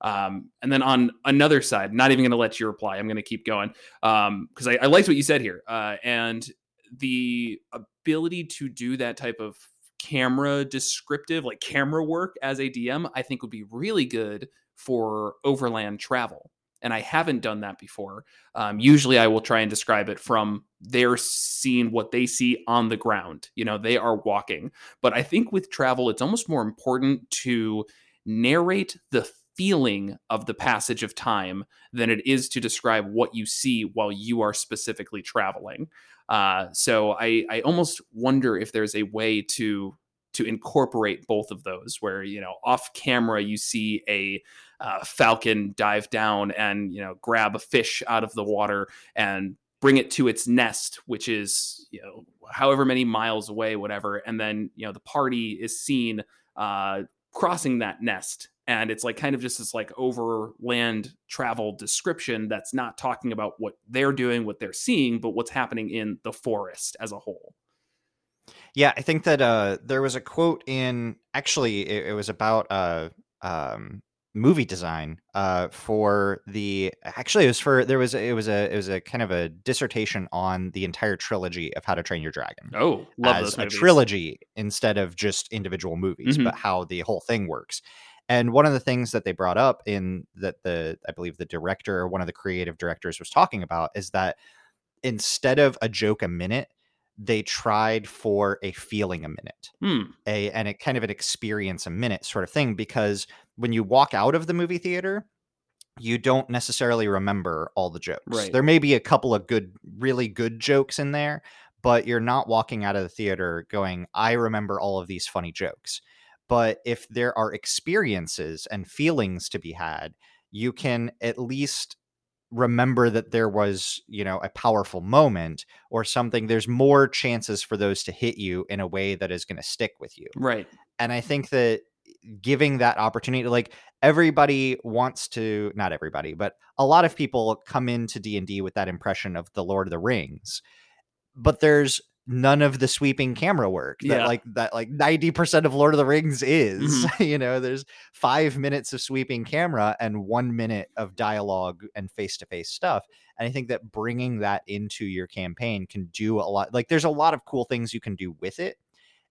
Um, and then on another side, not even going to let you reply. I'm going to keep going because I, I liked what you said here, uh, and the ability to do that type of camera descriptive, like camera work as a DM, I think would be really good for overland travel and I haven't done that before. Um, usually, I will try and describe it from their seeing what they see on the ground. You know, they are walking. But I think with travel, it's almost more important to narrate the feeling of the passage of time than it is to describe what you see while you are specifically traveling. Uh, so I, I almost wonder if there's a way to to incorporate both of those where you know off camera you see a uh, falcon dive down and you know grab a fish out of the water and bring it to its nest which is you know however many miles away whatever. And then you know the party is seen uh, crossing that nest. And it's like kind of just this like overland travel description that's not talking about what they're doing what they're seeing but what's happening in the forest as a whole Yeah, I think that uh, there was a quote in actually it, it was about uh, um, movie design uh, for the actually it was for there was it was a it was a kind of a dissertation on the entire trilogy of How to Train Your Dragon oh love as those a trilogy instead of just individual movies, Mhm. but how the whole thing works. And one of the things that they brought up in that the I believe the director or one of the creative directors was talking about is that instead of a joke a minute, they tried for a feeling a minute Hmm. a and it kind of an experience a minute sort of thing because when you walk out of the movie theater you don't necessarily remember all the jokes. Right. There may be a couple of good, really good jokes in there, but you're not walking out of the theater going, I remember all of these funny jokes. But if there are experiences and feelings to be had, you can at least remember that there was, you know, a powerful moment or something. There's more chances for those to hit you in a way that is going to stick with you. Right. And I think that giving that opportunity like everybody wants to not everybody but a lot of people come into d&d with that impression of the lord of the rings but there's none of the sweeping camera work that Yeah. like that like 90% of lord of the rings is you know there's five minutes of sweeping camera and one minute of dialogue and face-to-face stuff and i think that bringing that into your campaign can do a lot like there's a lot of cool things you can do with it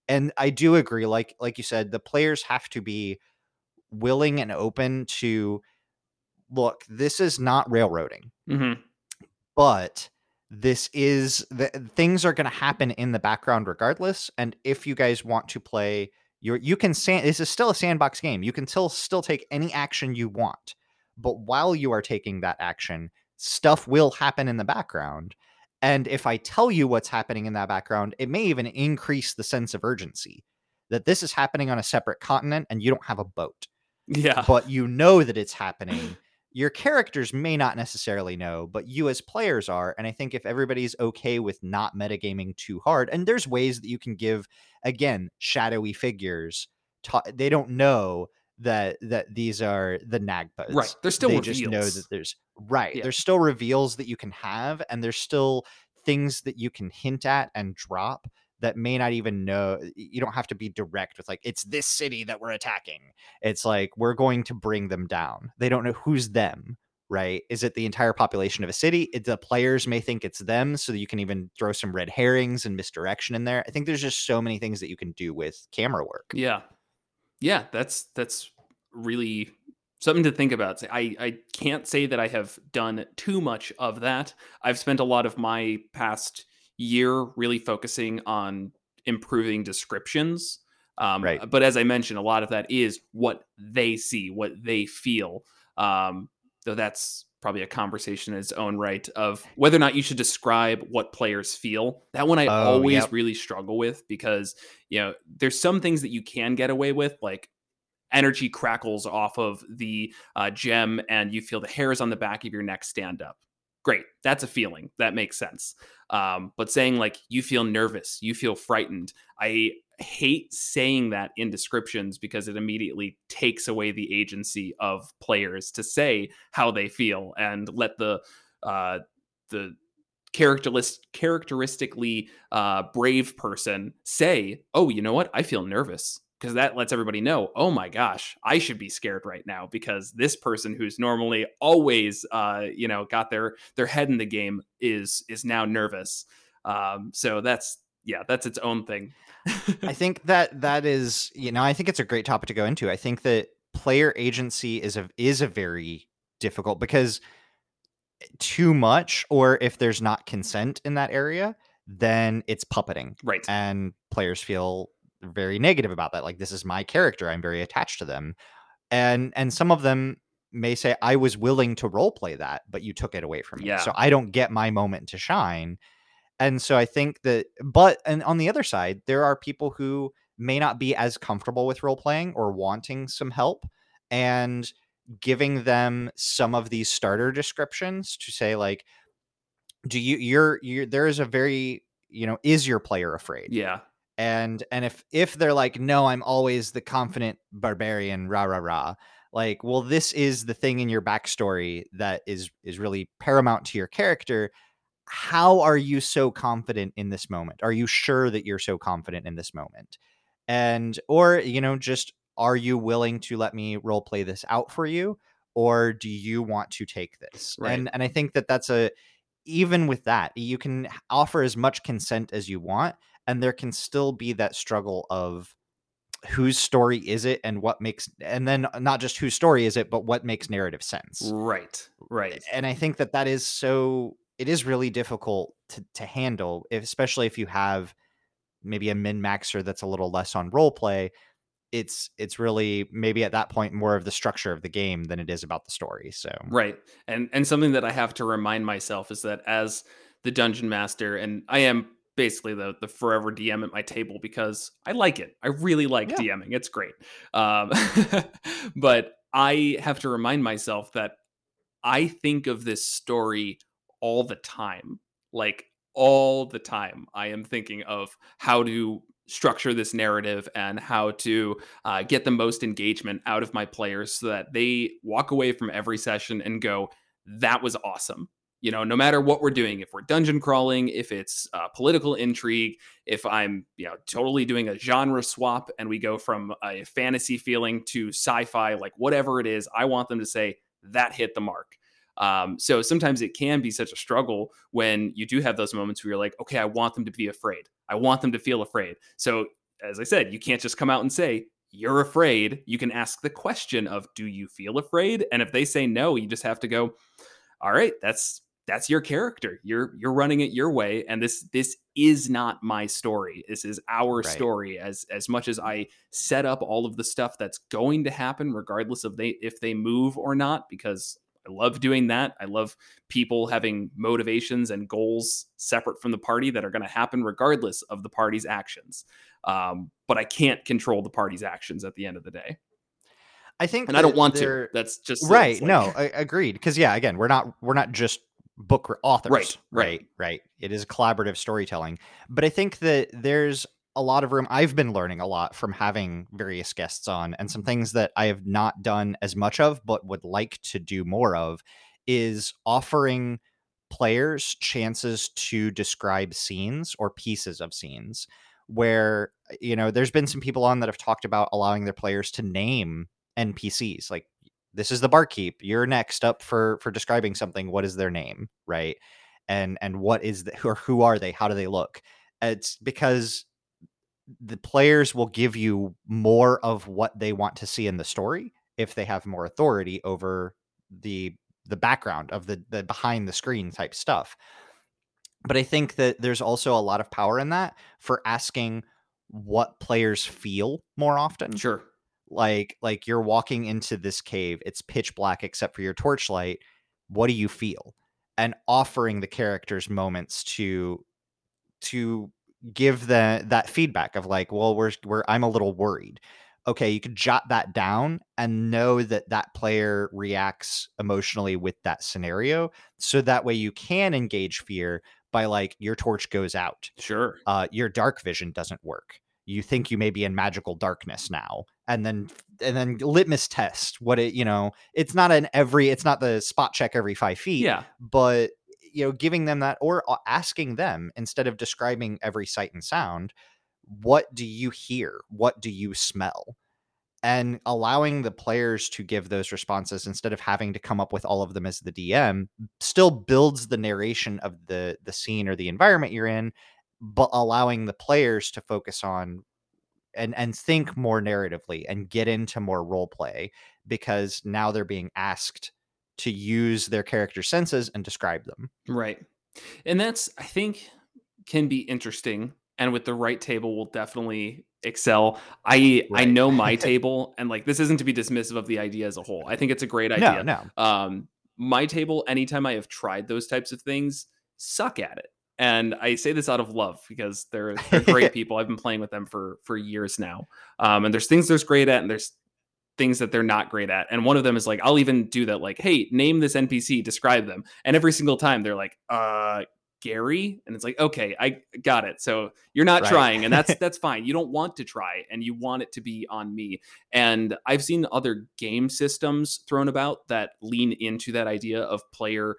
and i do agree like like you said the players have to be willing and open to look this is not railroading hmm but this is the things are going to happen in the background regardless and if you guys want to play your you can sand this is still a sandbox game you can still still take any action you want but while you are taking that action stuff will happen in the background and if i tell you what's happening in that background it may even increase the sense of urgency that this is happening on a separate continent and you don't have a boat Yeah. but you know that it's happening. Your characters may not necessarily know, but you as players are. And I think if everybody's okay with not metagaming too hard, and there's ways that you can give, again, shadowy figures, ta- they don't know that that these are the Nagpas. Right. There's still they just know that there's right. Yeah. There's still reveals that you can have, and there's still things that you can hint at and drop that may not even know you don't have to be direct with like it's this city that we're attacking it's like we're going to bring them down they don't know who's them right is it the entire population of a city it, the players may think it's them so that you can even throw some red herrings and misdirection in there i think there's just so many things that you can do with camera work Yeah. Yeah, that's that's really something to think about. I I can't say that I have done too much of that. I've spent a lot of my past year really focusing on improving descriptions. Um, Right. But as I mentioned, a lot of that is what they see, what they feel. Um, though that's probably a conversation in its own right of whether or not you should describe what players feel. That one I Oh, always yep. really struggle with because you know there's some things that you can get away with like energy crackles off of the uh, gem and you feel the hairs on the back of your neck stand up great that's a feeling that makes sense um, but saying like you feel nervous you feel frightened i hate saying that in descriptions because it immediately takes away the agency of players to say how they feel and let the uh, the characteris- characteristically uh, brave person say, "Oh, you know what? I feel nervous." Because that lets everybody know, oh my gosh, I should be scared right now because this person who's normally always, uh, you know, got their their head in the game is is now nervous. Um, so that's yeah, that's its own thing. I think that that is, you know, I think it's a great topic to go into. I think that player agency is a is a very difficult because too much or if there's not consent in that area, then it's puppeting right. and players feel very negative about that like this is my character, I'm very attached to them. And and some of them may say I was willing to role play that, but you took it away from me. Yeah. So I don't get my moment to shine. And so I think that, but and on the other side, there are people who may not be as comfortable with role playing or wanting some help, and giving them some of these starter descriptions to say like, do you you're you're there is a very you know is your player afraid Yeah. And and if if they're like no i'm always the confident barbarian rah rah rah like well this is the thing in your backstory that is is really paramount to your character. How are you so confident in this moment? Are you sure that you're so confident in this moment? And or you know just are you willing to let me role play this out for you or do you want to take this? Right. and and i think that that's a even with that you can offer as much consent as you want and there can still be that struggle of whose story is it and what makes and then not just whose story is it but what makes narrative sense Right. Right. and i think that that is so it is really difficult to, to handle especially if you have maybe a min maxer that's a little less on role play it's it's really maybe at that point more of the structure of the game than it is about the story. So Right. And and something that I have to remind myself is that as the dungeon master and I am basically the the forever DM at my table because I like it. I really like Yeah. DMing. It's great. Um but I have to remind myself that I think of this story all the time. Like all the time I am thinking of how to structure this narrative and how to uh, get the most engagement out of my players so that they walk away from every session and go, that was awesome. You know, no matter what we're doing, if we're dungeon crawling, if it's uh, political intrigue, if I'm, you know, totally doing a genre swap and we go from a fantasy feeling to sci fi, like whatever it is, I want them to say that hit the mark. Um, so sometimes it can be such a struggle when you do have those moments where you're like, okay, I want them to be afraid. I want them to feel afraid. So as I said, you can't just come out and say, you're afraid. You can ask the question of, do you feel afraid? And if they say no, you just have to go, all right, that's that's your character. You're you're running it your way. And this this is not my story. This is our Right. story. As as much as I set up all of the stuff that's going to happen, regardless of they if they move or not, because I love doing that. I love people having motivations and goals separate from the party that are going to happen regardless of the party's actions. Um, but I can't control the party's actions at the end of the day, I think, and I don't want to. That's just right. like- no, I, agreed. Because yeah, again, we're not we're not just book authors. Right. right, right. It is collaborative storytelling. But I think that there's a lot of room. I've been learning a lot from having various guests on, and some things that I have not done as much of, but would like to do more of, is offering players chances to describe scenes or pieces of scenes where you know there's been some people on that have talked about allowing their players to name npcs like this is the barkeep you're next up for for describing something what is their name right? And and what is the or who are they? How do they look? It's because the players will give you more of what they want to see in the story if they have more authority over the the background of the the behind the screen type stuff. But i think that there's also a lot of power in that for asking what players feel more often. Sure. Like like you're walking into this cave it's pitch black except for your torchlight what do you feel and offering the characters moments to to give the that feedback of like well we're we're I'm a little worried okay you could jot that down and know that that player reacts emotionally with that scenario so that way you can engage fear by like your torch goes out Sure. uh, your dark vision doesn't work. You think you may be in magical darkness now, and then and then litmus test what it you know. It's not an every. It's not the spot check every five feet. Yeah. but you know, giving them that or asking them instead of describing every sight and sound, what do you hear? What do you smell? And allowing the players to give those responses instead of having to come up with all of them as the DM still builds the narration of the the scene or the environment you're in, but allowing the players to focus on and and think more narratively and get into more role play because now they're being asked to use their character senses and describe them. Right. And that's I think can be interesting and with the right table will definitely excel. I I know my table and like this isn't to be dismissive of the idea as a whole. I think it's a great No, idea. no. Um my table anytime I have tried those types of things suck at it. And I say this out of love because they're they're great people. I've been playing with them for for years now. Um and there's things they're great at and there's things that they're not great at. And one of them is like, I'll even do that, like, hey, name this NPC, describe them. And every single time they're like, uh, Gary. And it's like, okay, I got it. So you're not Right. trying, and that's that's fine. You don't want to try and you want it to be on me. And I've seen other game systems thrown about that lean into that idea of player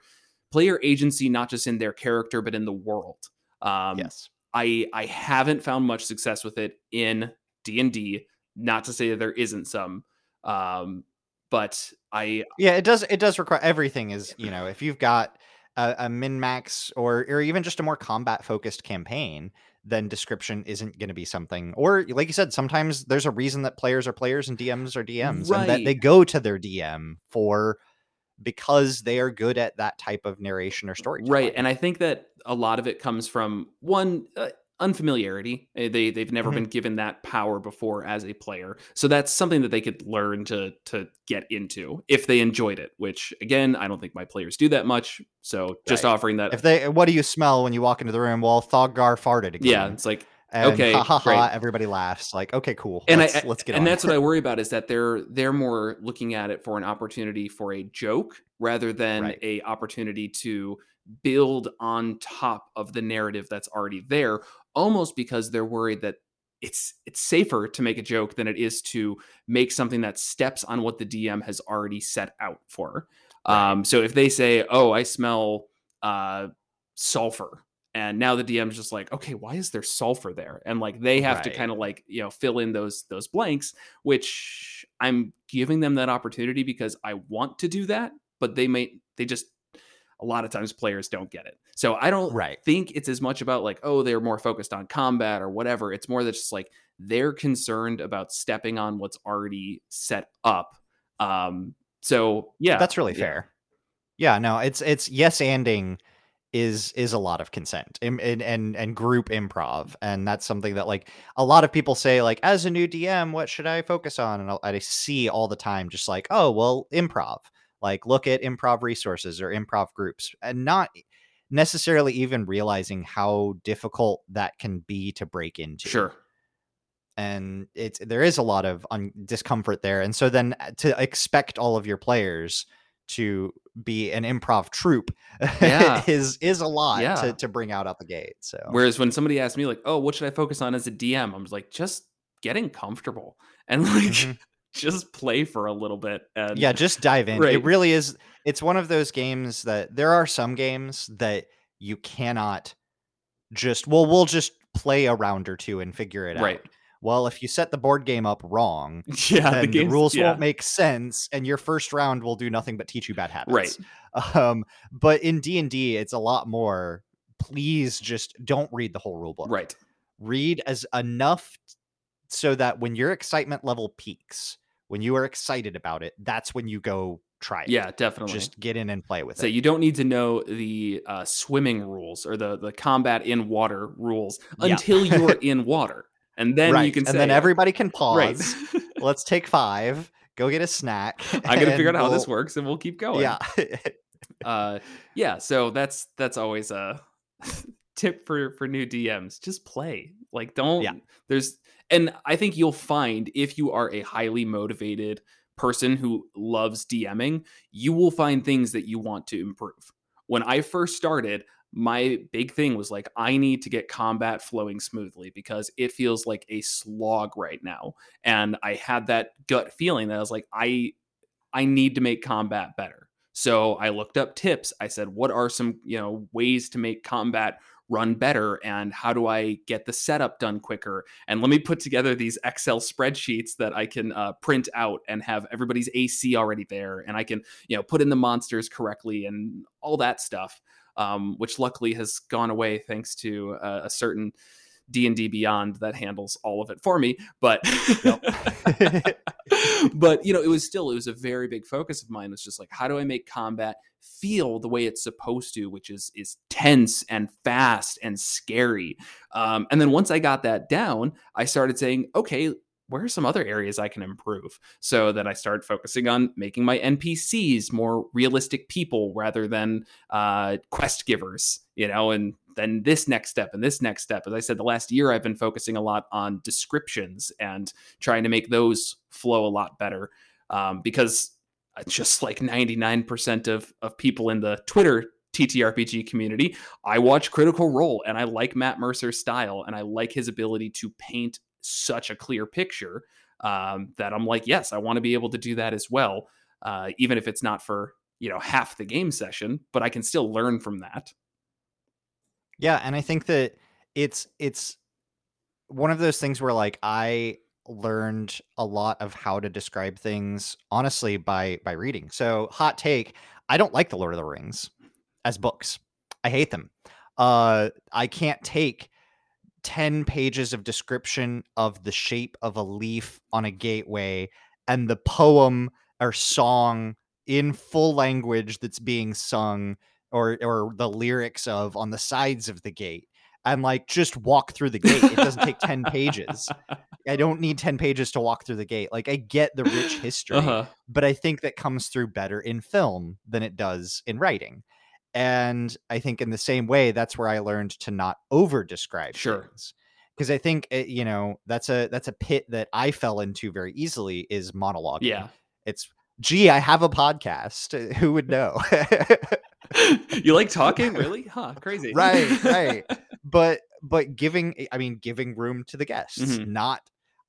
player agency, not just in their character, but in the world. Um, yes. I I haven't found much success with it in D and D. Not to say that there isn't some, um, but I Yeah, it does. It does require everything. Is you know, if you've got a, a min maxer or even just a more combat focused campaign, then description isn't going to be something. Or like you said, sometimes there's a reason that players are players and DMs are DMs, and that they go to their DM for because they are good at that type of narration or storytelling. right, and I think that a lot of it comes from one. Uh, unfamiliarity. Eh, They they've never Mhm. been given that power before as a player. So that's something that they could learn to to get into if they enjoyed it, which again, I don't think my players do that much. So just Right. offering that If they, what do you smell when you walk into the room? Well, Thoggar farted again. yeah, it's like And okay, ha ha ha. Everybody laughs. Like, okay, cool. and let's, I, let's get and on. that's what I worry about is that they're they're more looking at it for an opportunity for a joke rather than Right. a opportunity to build on top of the narrative that's already there almost because they're worried that it's it's safer to make a joke than it is to make something that steps on what the DM has already set out for. Right. Um, so if they say, "Oh, I smell uh, sulfur," and now the DM's just like, "Okay, why is there sulfur there?" And like they have to kind of like you know fill in those those blanks, which I'm giving them that opportunity because I want to do that, but they may they just a lot of times players don't get it. So I don't Right. think it's as much about like, oh, they're more focused on combat or whatever. It's more that just like they're concerned about stepping on what's already set up. Um, so yeah, That's really yeah. fair. Yeah, no, it's it's yes anding is is a lot of consent and and and, group improv, and that's something that like a lot of people say like as a new DM, what should I focus on? And I'll- I see all the time, just like oh well, improv. Like look at improv resources or improv groups, and not necessarily even realizing how difficult that can be to break into Sure. and it's there is a lot of un- discomfort there and so then uh, to expect all of your players to be an improv troupe Yeah. is is a lot Yeah. to, to bring out out the gate so Whereas when somebody asks me like, oh, what should I focus on as a DM? I'm just like, just getting comfortable and like Mhm. just play for a little bit. And yeah just dive in Right. it really is it's one of those games that there are some games that you cannot just well we'll just play a round or two and figure it Right. out well if you set the board game up wrong yeah, then the, game's- rules yeah. won't make sense and your first round will do nothing but teach you bad habits Right. um but in d&d it's a lot more please just don't read the whole rule book Right. read as enough so that when your excitement level peaks when you are excited about it that's when you go try it Yeah, definitely. just get in and play with So it So you don't need to know the uh, swimming rules or the the combat in water rules Yeah. until you're in water, and then right you can say, and say then everybody can right. pause let's take five go get a snack I'm gonna figure out how this we'll- works, and we'll keep going. yeah uh, yeah. So that's that's always a tip for for new DMs. Just play. Like, don't. Yeah. There's, and I think you'll find if you are a highly motivated person who loves DMing, you will find things that you want to improve. When I first started, my big thing was like, I need to get combat flowing smoothly because it feels like a slog right now. And I had that gut feeling that I was like, I I need to make combat better. So I looked up tips. I said, what are some, you know, ways to make combat run better and how do I get the setup done quicker? And let me put together these Excel spreadsheets that I can uh, print out and have everybody's AC already there and I can, you know, put in the monsters correctly and all that stuff. Um, which luckily has gone away thanks to uh, a certain D&D Beyond that handles all of it for me, but but you know, it was still it was a very big focus of mine. It's just like how do I make combat feel the way it's supposed to, which is is tense and fast and scary. Um, and then once I got that down, I started saying, okay, where are some other areas I can improve? So that I started focusing on making my NPCs more realistic people rather than uh, quest givers, you know, and then this next step and this next step. As I said, the last year I've been focusing a lot on descriptions and trying to make those flow a lot better um, because just like 99% of, of people in the Twitter TTRPG community, I watch Critical Role and I like Matt Mercer's style and I like his ability to paint such a clear picture um, that I'm like, yes, I want to be able to do that as well, uh, even if it's not for you know half the game session, but I can still learn from that. Yeah, and I think that it's it's one of those things where like I learned a lot of how to describe things honestly by by reading. So, hot take, I don't like the Lord of the Rings as books. I hate them. Uh I can't take 10 pages of description of the shape of a leaf on a gateway and the poem or song in full language that's being sung or or the lyrics of on the sides of the gate and like just walk through the gate. It doesn't take 10 pages. I don't need 10 pages to walk through the gate. Like I get the rich history, Uh-huh. but I think that comes through better in film than it does in writing. And I think in the same way, that's where I learned to not over describe Sure. things. Because I think it, you know that's a that's a pit that I fell into very easily is monologue. Yeah. it's gee, I have a podcast. Who would know? you like talking? Really? Huh, crazy. right, right. But but giving I mean giving room to the guests, Mhm. not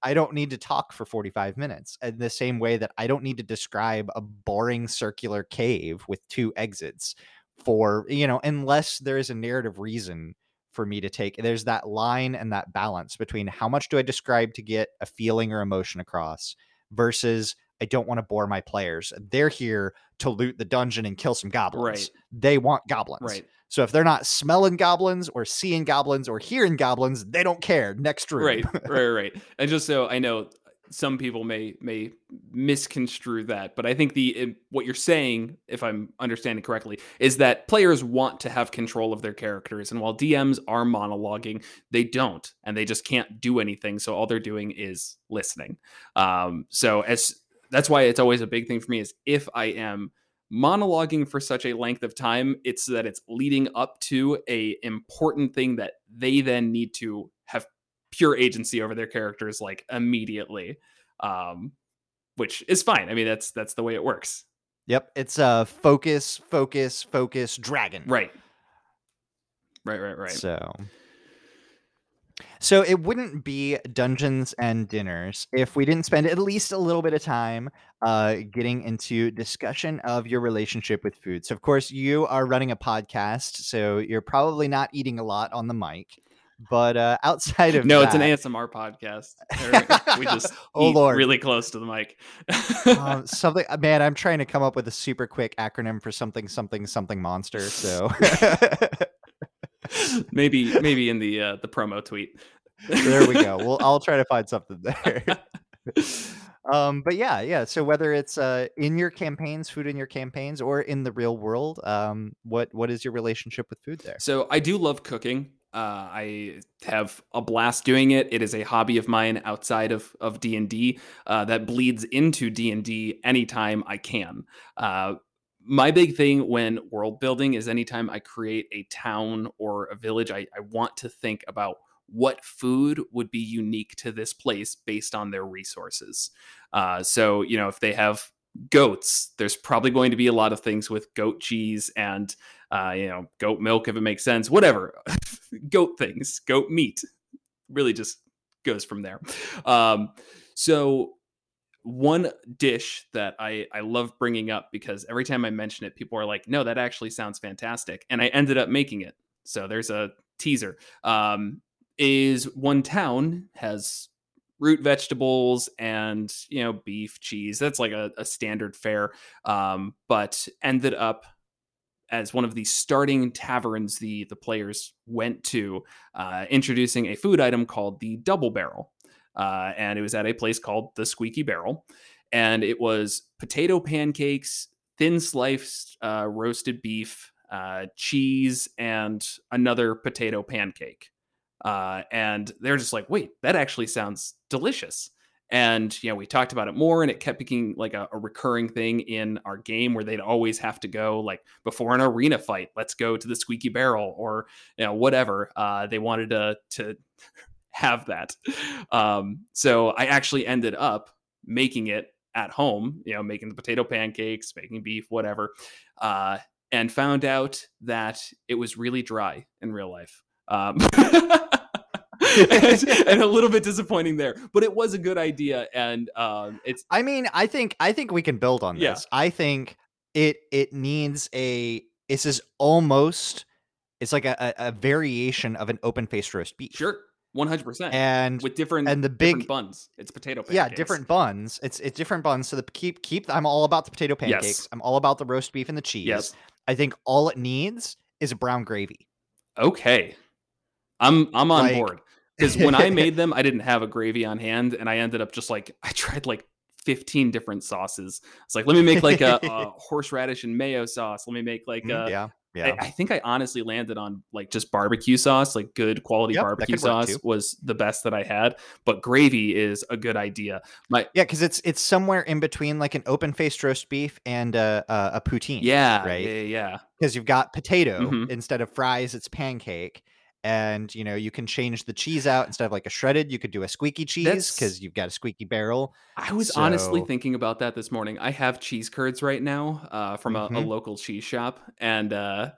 I don't need to talk for 45 minutes. In the same way that I don't need to describe a boring circular cave with two exits for, you know, unless there is a narrative reason for me to take. There's that line and that balance between how much do I describe to get a feeling or emotion across versus I don't want to bore my players. They're here to loot the dungeon and kill some goblins. Right. They want goblins. Right. So if they're not smelling goblins or seeing goblins or hearing goblins, they don't care. Next room. Right. Right. Right. And just so I know, some people may may misconstrue that, but I think the what you're saying, if I'm understanding correctly, is that players want to have control of their characters, and while DMs are monologuing, they don't, and they just can't do anything. So all they're doing is listening. Um, so as that's why it's always a big thing for me is if I am monologuing for such a length of time it's that it's leading up to a important thing that they then need to have pure agency over their characters like immediately um which is fine i mean that's that's the way it works Yep. It's a focus, focus, focus, dragon. right right right right So So it wouldn't be Dungeons and Dinners if we didn't spend at least a little bit of time uh, getting into discussion of your relationship with food. So of course you are running a podcast, so you're probably not eating a lot on the mic. But uh, outside of no that, it's an asmr podcast. We just Oh, Lord. really close to the mic. Um, something uh, man i'm trying to come up with a super quick acronym for something something something monster so. Maybe maybe in the uh the promo tweet. There we go. Well i'll try to find something there. Um but yeah yeah so whether it's uh in your campaigns food in your campaigns or in the real world um what what is your relationship with food there? So I do love cooking. Uh, I have a blast doing it. It is a hobby of mine outside of of D and D uh, that bleeds into D and D anytime I can. Uh, my big thing when world building is anytime I create a town or a village, I, I want to think about what food would be unique to this place based on their resources. Uh, so you know if they have goats, there's probably going to be a lot of things with goat cheese and uh, you know, goat milk if it makes sense, whatever. goat things, goat meat. Really just goes from there. Um, so one dish that I I love bringing up because every time I mention it, people are like, "No, that actually sounds fantastic," and I ended up making it. So there's a teaser. Um, is one town has root vegetables and you know beef cheese that's like a, a standard fare um, but ended up as one of the starting taverns the the players went to, uh, introducing a food item called the Double Barrel, uh, and it was at a place called the Squeaky Barrel, and it was potato pancakes, thin sliced uh, roasted beef, uh, cheese, and another potato pancake. Uh, and they're just like, wait, that actually sounds delicious and you know we talked about it more and it kept becoming like a, a, recurring thing in our game where they'd always have to go like before an arena fight let's go to the squeaky barrel or you know whatever uh, they wanted to to have that. Um, so i actually ended up making it at home you know making the potato pancakes making beef whatever uh, and found out that it was really dry in real life. Um, and, and, a little bit disappointing there, but it was a good idea, and um, it's. I mean, I think I think we can build on this. Yeah. I think it it needs a. This is almost. It's like a, a, a variation of an open faced roast beef. Sure, one hundred percent, and with different and the big buns. It's potato. Pancakes. Yeah, different buns. It's it's different buns. So the keep keep. I'm all about the potato pancakes. Yes. I'm all about the roast beef and the cheese. Yes. I think all it needs is a brown gravy. Okay, I'm I'm on Like- board because when I made them, I didn't have a gravy on hand, and I ended up just like I tried like 15 different sauces. It's like let me make like a, a horseradish and mayo sauce. Let me make like Mm, a, yeah. Yeah. I, I think I honestly landed on like just barbecue sauce, like good quality Yep, barbecue sauce was the best that I had. But gravy is a good idea. My Yeah, because it's it's somewhere in between like an open faced roast beef and a a, a poutine. yeah, right. yeah, yeah. Because you've got potato Mhm. instead of fries, it's pancake. And you know you can change the cheese out instead of like a shredded. You could do a squeaky cheese because you've got a squeaky barrel. I was honestly thinking about that this morning. I have cheese curds right now uh, from a, a Mhm. local cheese shop, and uh,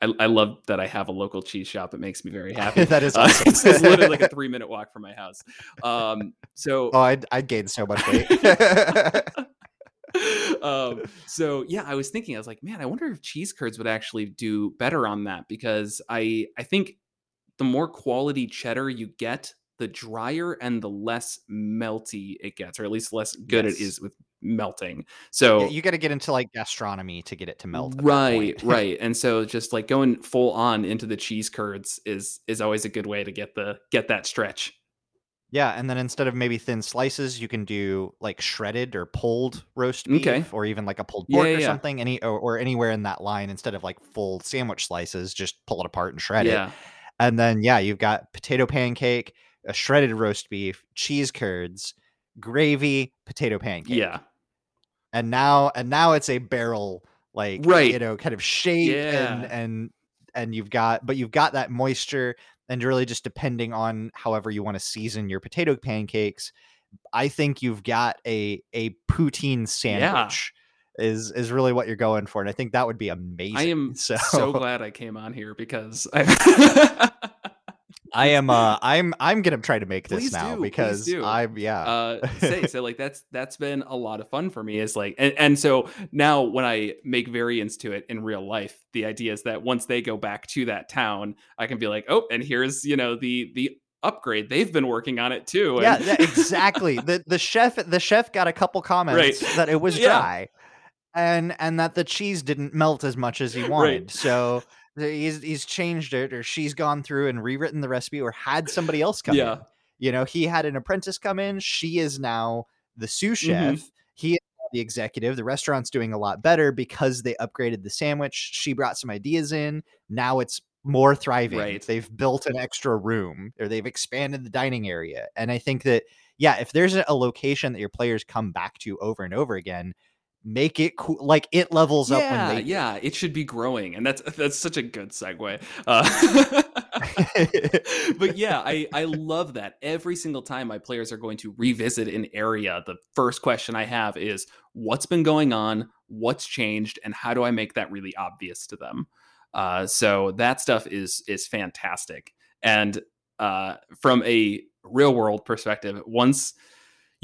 I, I love that I have a local cheese shop. It makes me very happy. that is Uh, it's, it's literally like a three minute walk from my house. Um, so oh, I'd, I'd gain so much weight. um, so yeah, I was thinking, I was like, man, I wonder if cheese curds would actually do better on that because I I think the more quality cheddar you get, the drier and the less melty it gets, or at least less good Yes. it is with melting. So Yeah, you got to get into like gastronomy to get it to melt. right, right, and so just like going full on into the cheese curds is is always a good way to get the get that stretch. Yeah, and then instead of maybe thin slices, you can do like shredded or pulled roast beef, Okay. or even like a pulled Yeah, pork yeah, or yeah. something. Any or, or anywhere in that line, instead of like full sandwich slices, just pull it apart and shred it. Yeah, And then yeah, you've got potato pancake, a shredded roast beef, cheese curds, gravy, potato pancake. yeah, and now and now it's a barrel like Right. you know kind of shape and Yeah. and and you've got but you've got that moisture and really just depending on however you want to season your potato pancakes i think you've got a a poutine sandwich is is really what you're going for and i think that would be amazing I am so, so glad I came on here because I. i am uh i'm i'm gonna try to make this Please now do, because i'm yeah. Uh say so like that's that's been a lot of fun for me is like and, and so now when i make variants to it in real life the idea is that once they go back to that town i can be like oh and here's you know the the upgrade. They've been working on it too. Yeah, and- yeah, exactly. The the chef the chef got a couple comments that it was Yeah. dry, and and that the cheese didn't melt as much as he wanted. So the- he's he's changed it, or she's gone through and rewritten the recipe, or had somebody else come Yeah. in. You know, he had an apprentice come in. She is now the sous chef. Mhm. He is the executive. The restaurant's doing a lot better because they upgraded the sandwich. She brought some ideas in. Now it's more thriving. Right. They've built an extra room or they've expanded the dining area. And I think that, yeah, if there's a location that your players come back to over and over again, make it cool. Like it levels up yeah when they. yeah it should be growing and that's that's such a good segue. Uh, but yeah i i love that. Every single time my players are going to revisit an area the first question i have is what's been going on? What's changed? And how do i make that really obvious to them? Uh, so that stuff is is fantastic. And uh, from a real world perspective once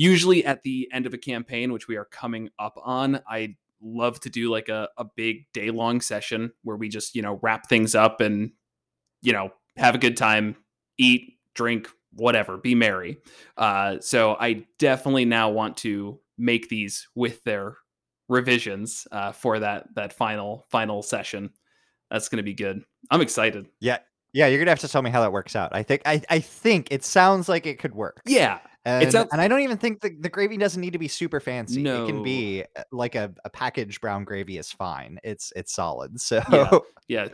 usually at the end of a campaign which we are coming up on i love to do like a, a big day long session where we just you know wrap things up and you know have a good time eat drink whatever be merry uh, so i definitely now want to make these with their revisions uh, for that that final final session that's going to be good i'm excited Yeah, yeah. you're gonna have to tell me how that works out. I think I, I think it sounds like it could work. yeah And, sounds- and I don't even think the, the gravy doesn't need to be super fancy. It can be uh, like a, a packaged brown gravy is fine. It's it's solid. So Yeah. yeah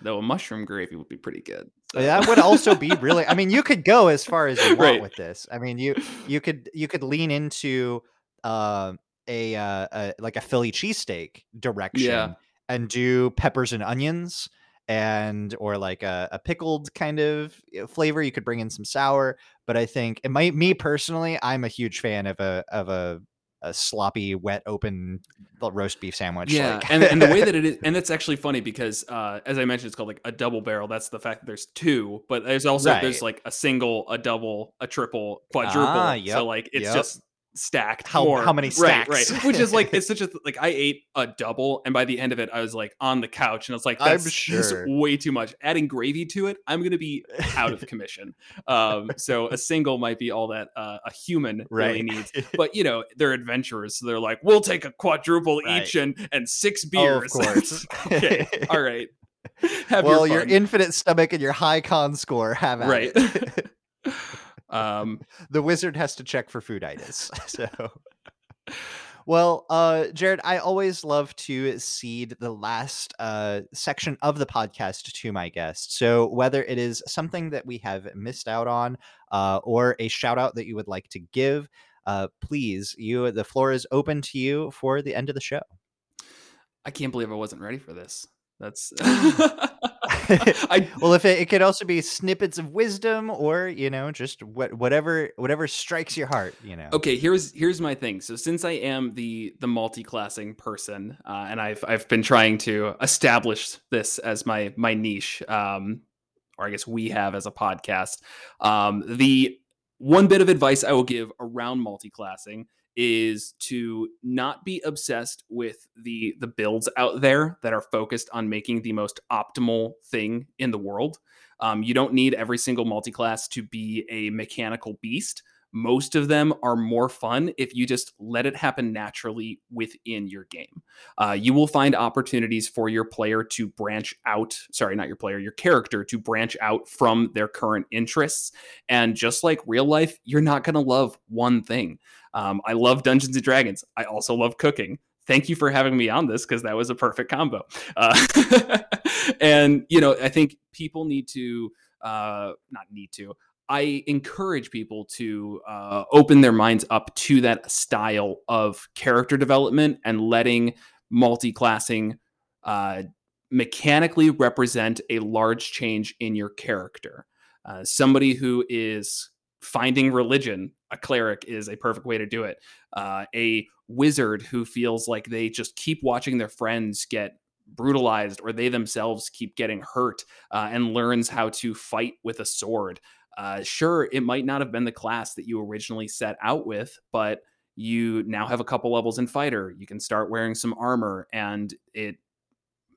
though a mushroom gravy would be pretty good So- that would also be really I mean you could go as far as you want Right. with this. I mean you you could you could lean into uh, a, uh, a like a Philly cheesesteak direction and do peppers and onions and or like a, a pickled kind of uh, flavor you could bring in some sour but i think it might me personally i'm a huge fan of a of a, a sloppy wet open roast beef sandwich Yeah, like- and, and the way that it is, and it's actually funny because, uh, as I mentioned, it's called like a double barrel. That's the fact that there's two, but there's also there's like a single, a double, a triple, quadruple. Ah, yep, so like it's yep. just stacked. How- more. how many stacks? right. right. Which is like it's such a like I ate a double, and by the end of it, I was like on the couch, and it's like I'm that's, sure. way too much. Adding gravy to it, I'm gonna be out of commission. um, so a single might be all that uh, a human really needs but you know they're adventurers so they're like we'll take a quadruple Right. each and and six beers of course okay all right have well your your infinite stomach and your high con score have at right it. Um the wizard has to check for food fooditis so Well, uh, Jared, I always love to cede the last uh, section of the podcast to my guest. So, whether it is something that we have missed out on uh, or a shout out that you would like to give, uh, please, you the floor is open to you for the end of the show. I can't believe I wasn't ready for this. That's I, well, if it, it could also be snippets of wisdom, or you know, just what whatever whatever strikes your heart, you know. Okay, here's here's my thing. So since I am the the multi-classing person, uh, and I've I've been trying to establish this as my my niche, um, or I guess we have as a podcast. Um, the one bit of advice I will give around multi-classing is to not be obsessed with the the builds out there that are focused on making the most optimal thing in the world. Um, you don't need every single multi-class to be a mechanical beast. Most of them are more fun if you just let it happen naturally within your game. Uh, you will find opportunities for your player to branch out. Sorry, not your player, your character to branch out from their current interests. And just like real life, you're not going to love one thing. Um, I love Dungeons and Dragons. I also love cooking. Thank you for having me on this because that was a perfect combo. Uh, and you know, I think people need to uh, not need to. I encourage people to uh, open their minds up to that style of character development and letting multi-classing uh, mechanically represent a large change in your character. Uh, somebody who is finding religion a cleric is a perfect way to do it uh, a wizard who feels like they just keep watching their friends get brutalized or they themselves keep getting hurt uh, and learns how to fight with a sword uh, sure it might not have been the class that you originally set out with but you now have a couple levels in fighter. You can start wearing some armor and it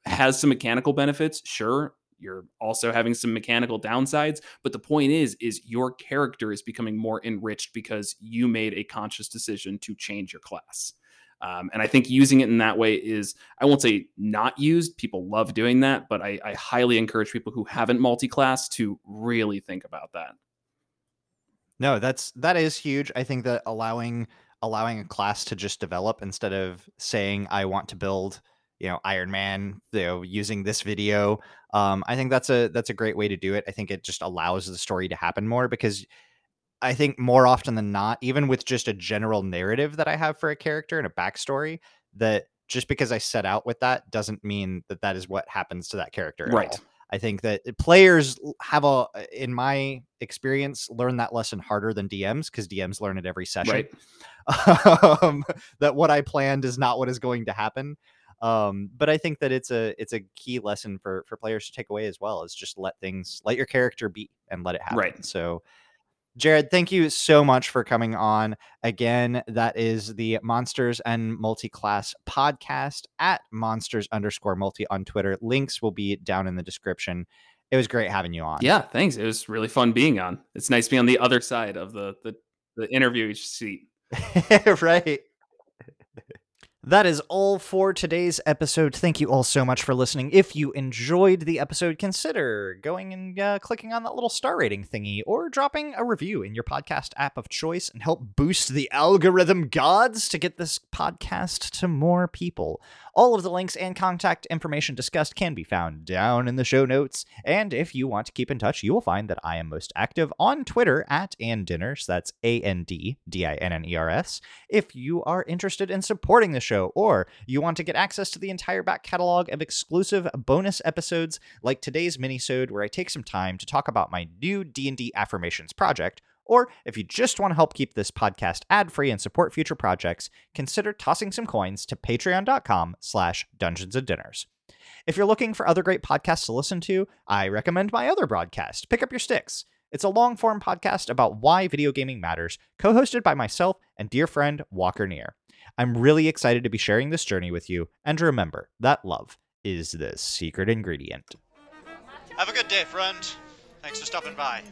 has some mechanical benefits sure. You're also having some mechanical downsides but the point is is your character is becoming more enriched because you made a conscious decision to change your class um, and i think using it in that way is i won't say not used people love doing that but i, I highly encourage people who haven't multi-class to really think about that no that's that is huge i think that allowing allowing a class to just develop instead of saying i want to build you know Iron Man, you know, using this video. Um, I think that's a that's a great way to do it. I think it just allows the story to happen more because I think more often than not, even with just a general narrative that I have for a character and a backstory, that just because I set out with that doesn't mean that that is what happens to that character. right. All. I think that players have a, in my experience, learn that lesson harder than DMs because DMs learn it every session. Right. um, that what I planned is not what is going to happen. Um, but I think that it's a it's a key lesson for for players to take away as well is just let things let your character be and let it happen. Right. So Jared, thank you so much for coming on. Again, that is the Monsters and Multi-Class podcast at monsters underscore multi on Twitter. Links will be down in the description. It was great having you on. Yeah, thanks. It was really fun being on. It's nice to be on the other side of the the, the interview seat. right. That is all for today's episode. Thank you all so much for listening. If you enjoyed the episode, consider going and uh, clicking on that little star rating thingy or dropping a review in your podcast app of choice and help boost the algorithm gods to get this podcast to more people. All of the links and contact information discussed can be found down in the show notes. And if you want to keep in touch, you will find that I am most active on Twitter at Andinners. That's A N D D I N N E R S. If you are interested in supporting the show or you want to get access to the entire back catalog of exclusive bonus episodes like today's minisode where I take some time to talk about my new D&D affirmations project, or if you just want to help keep this podcast ad-free and support future projects, consider tossing some coins to patreon.com slash dungeons and dinners. If you're looking for other great podcasts to listen to, I recommend my other broadcast, Pick Up Your Sticks. It's a long form podcast about why video gaming matters, co hosted by myself and dear friend Walker Neer. I'm really excited to be sharing this journey with you, and remember that love is the secret ingredient. Have a good day, friend. Thanks for stopping by.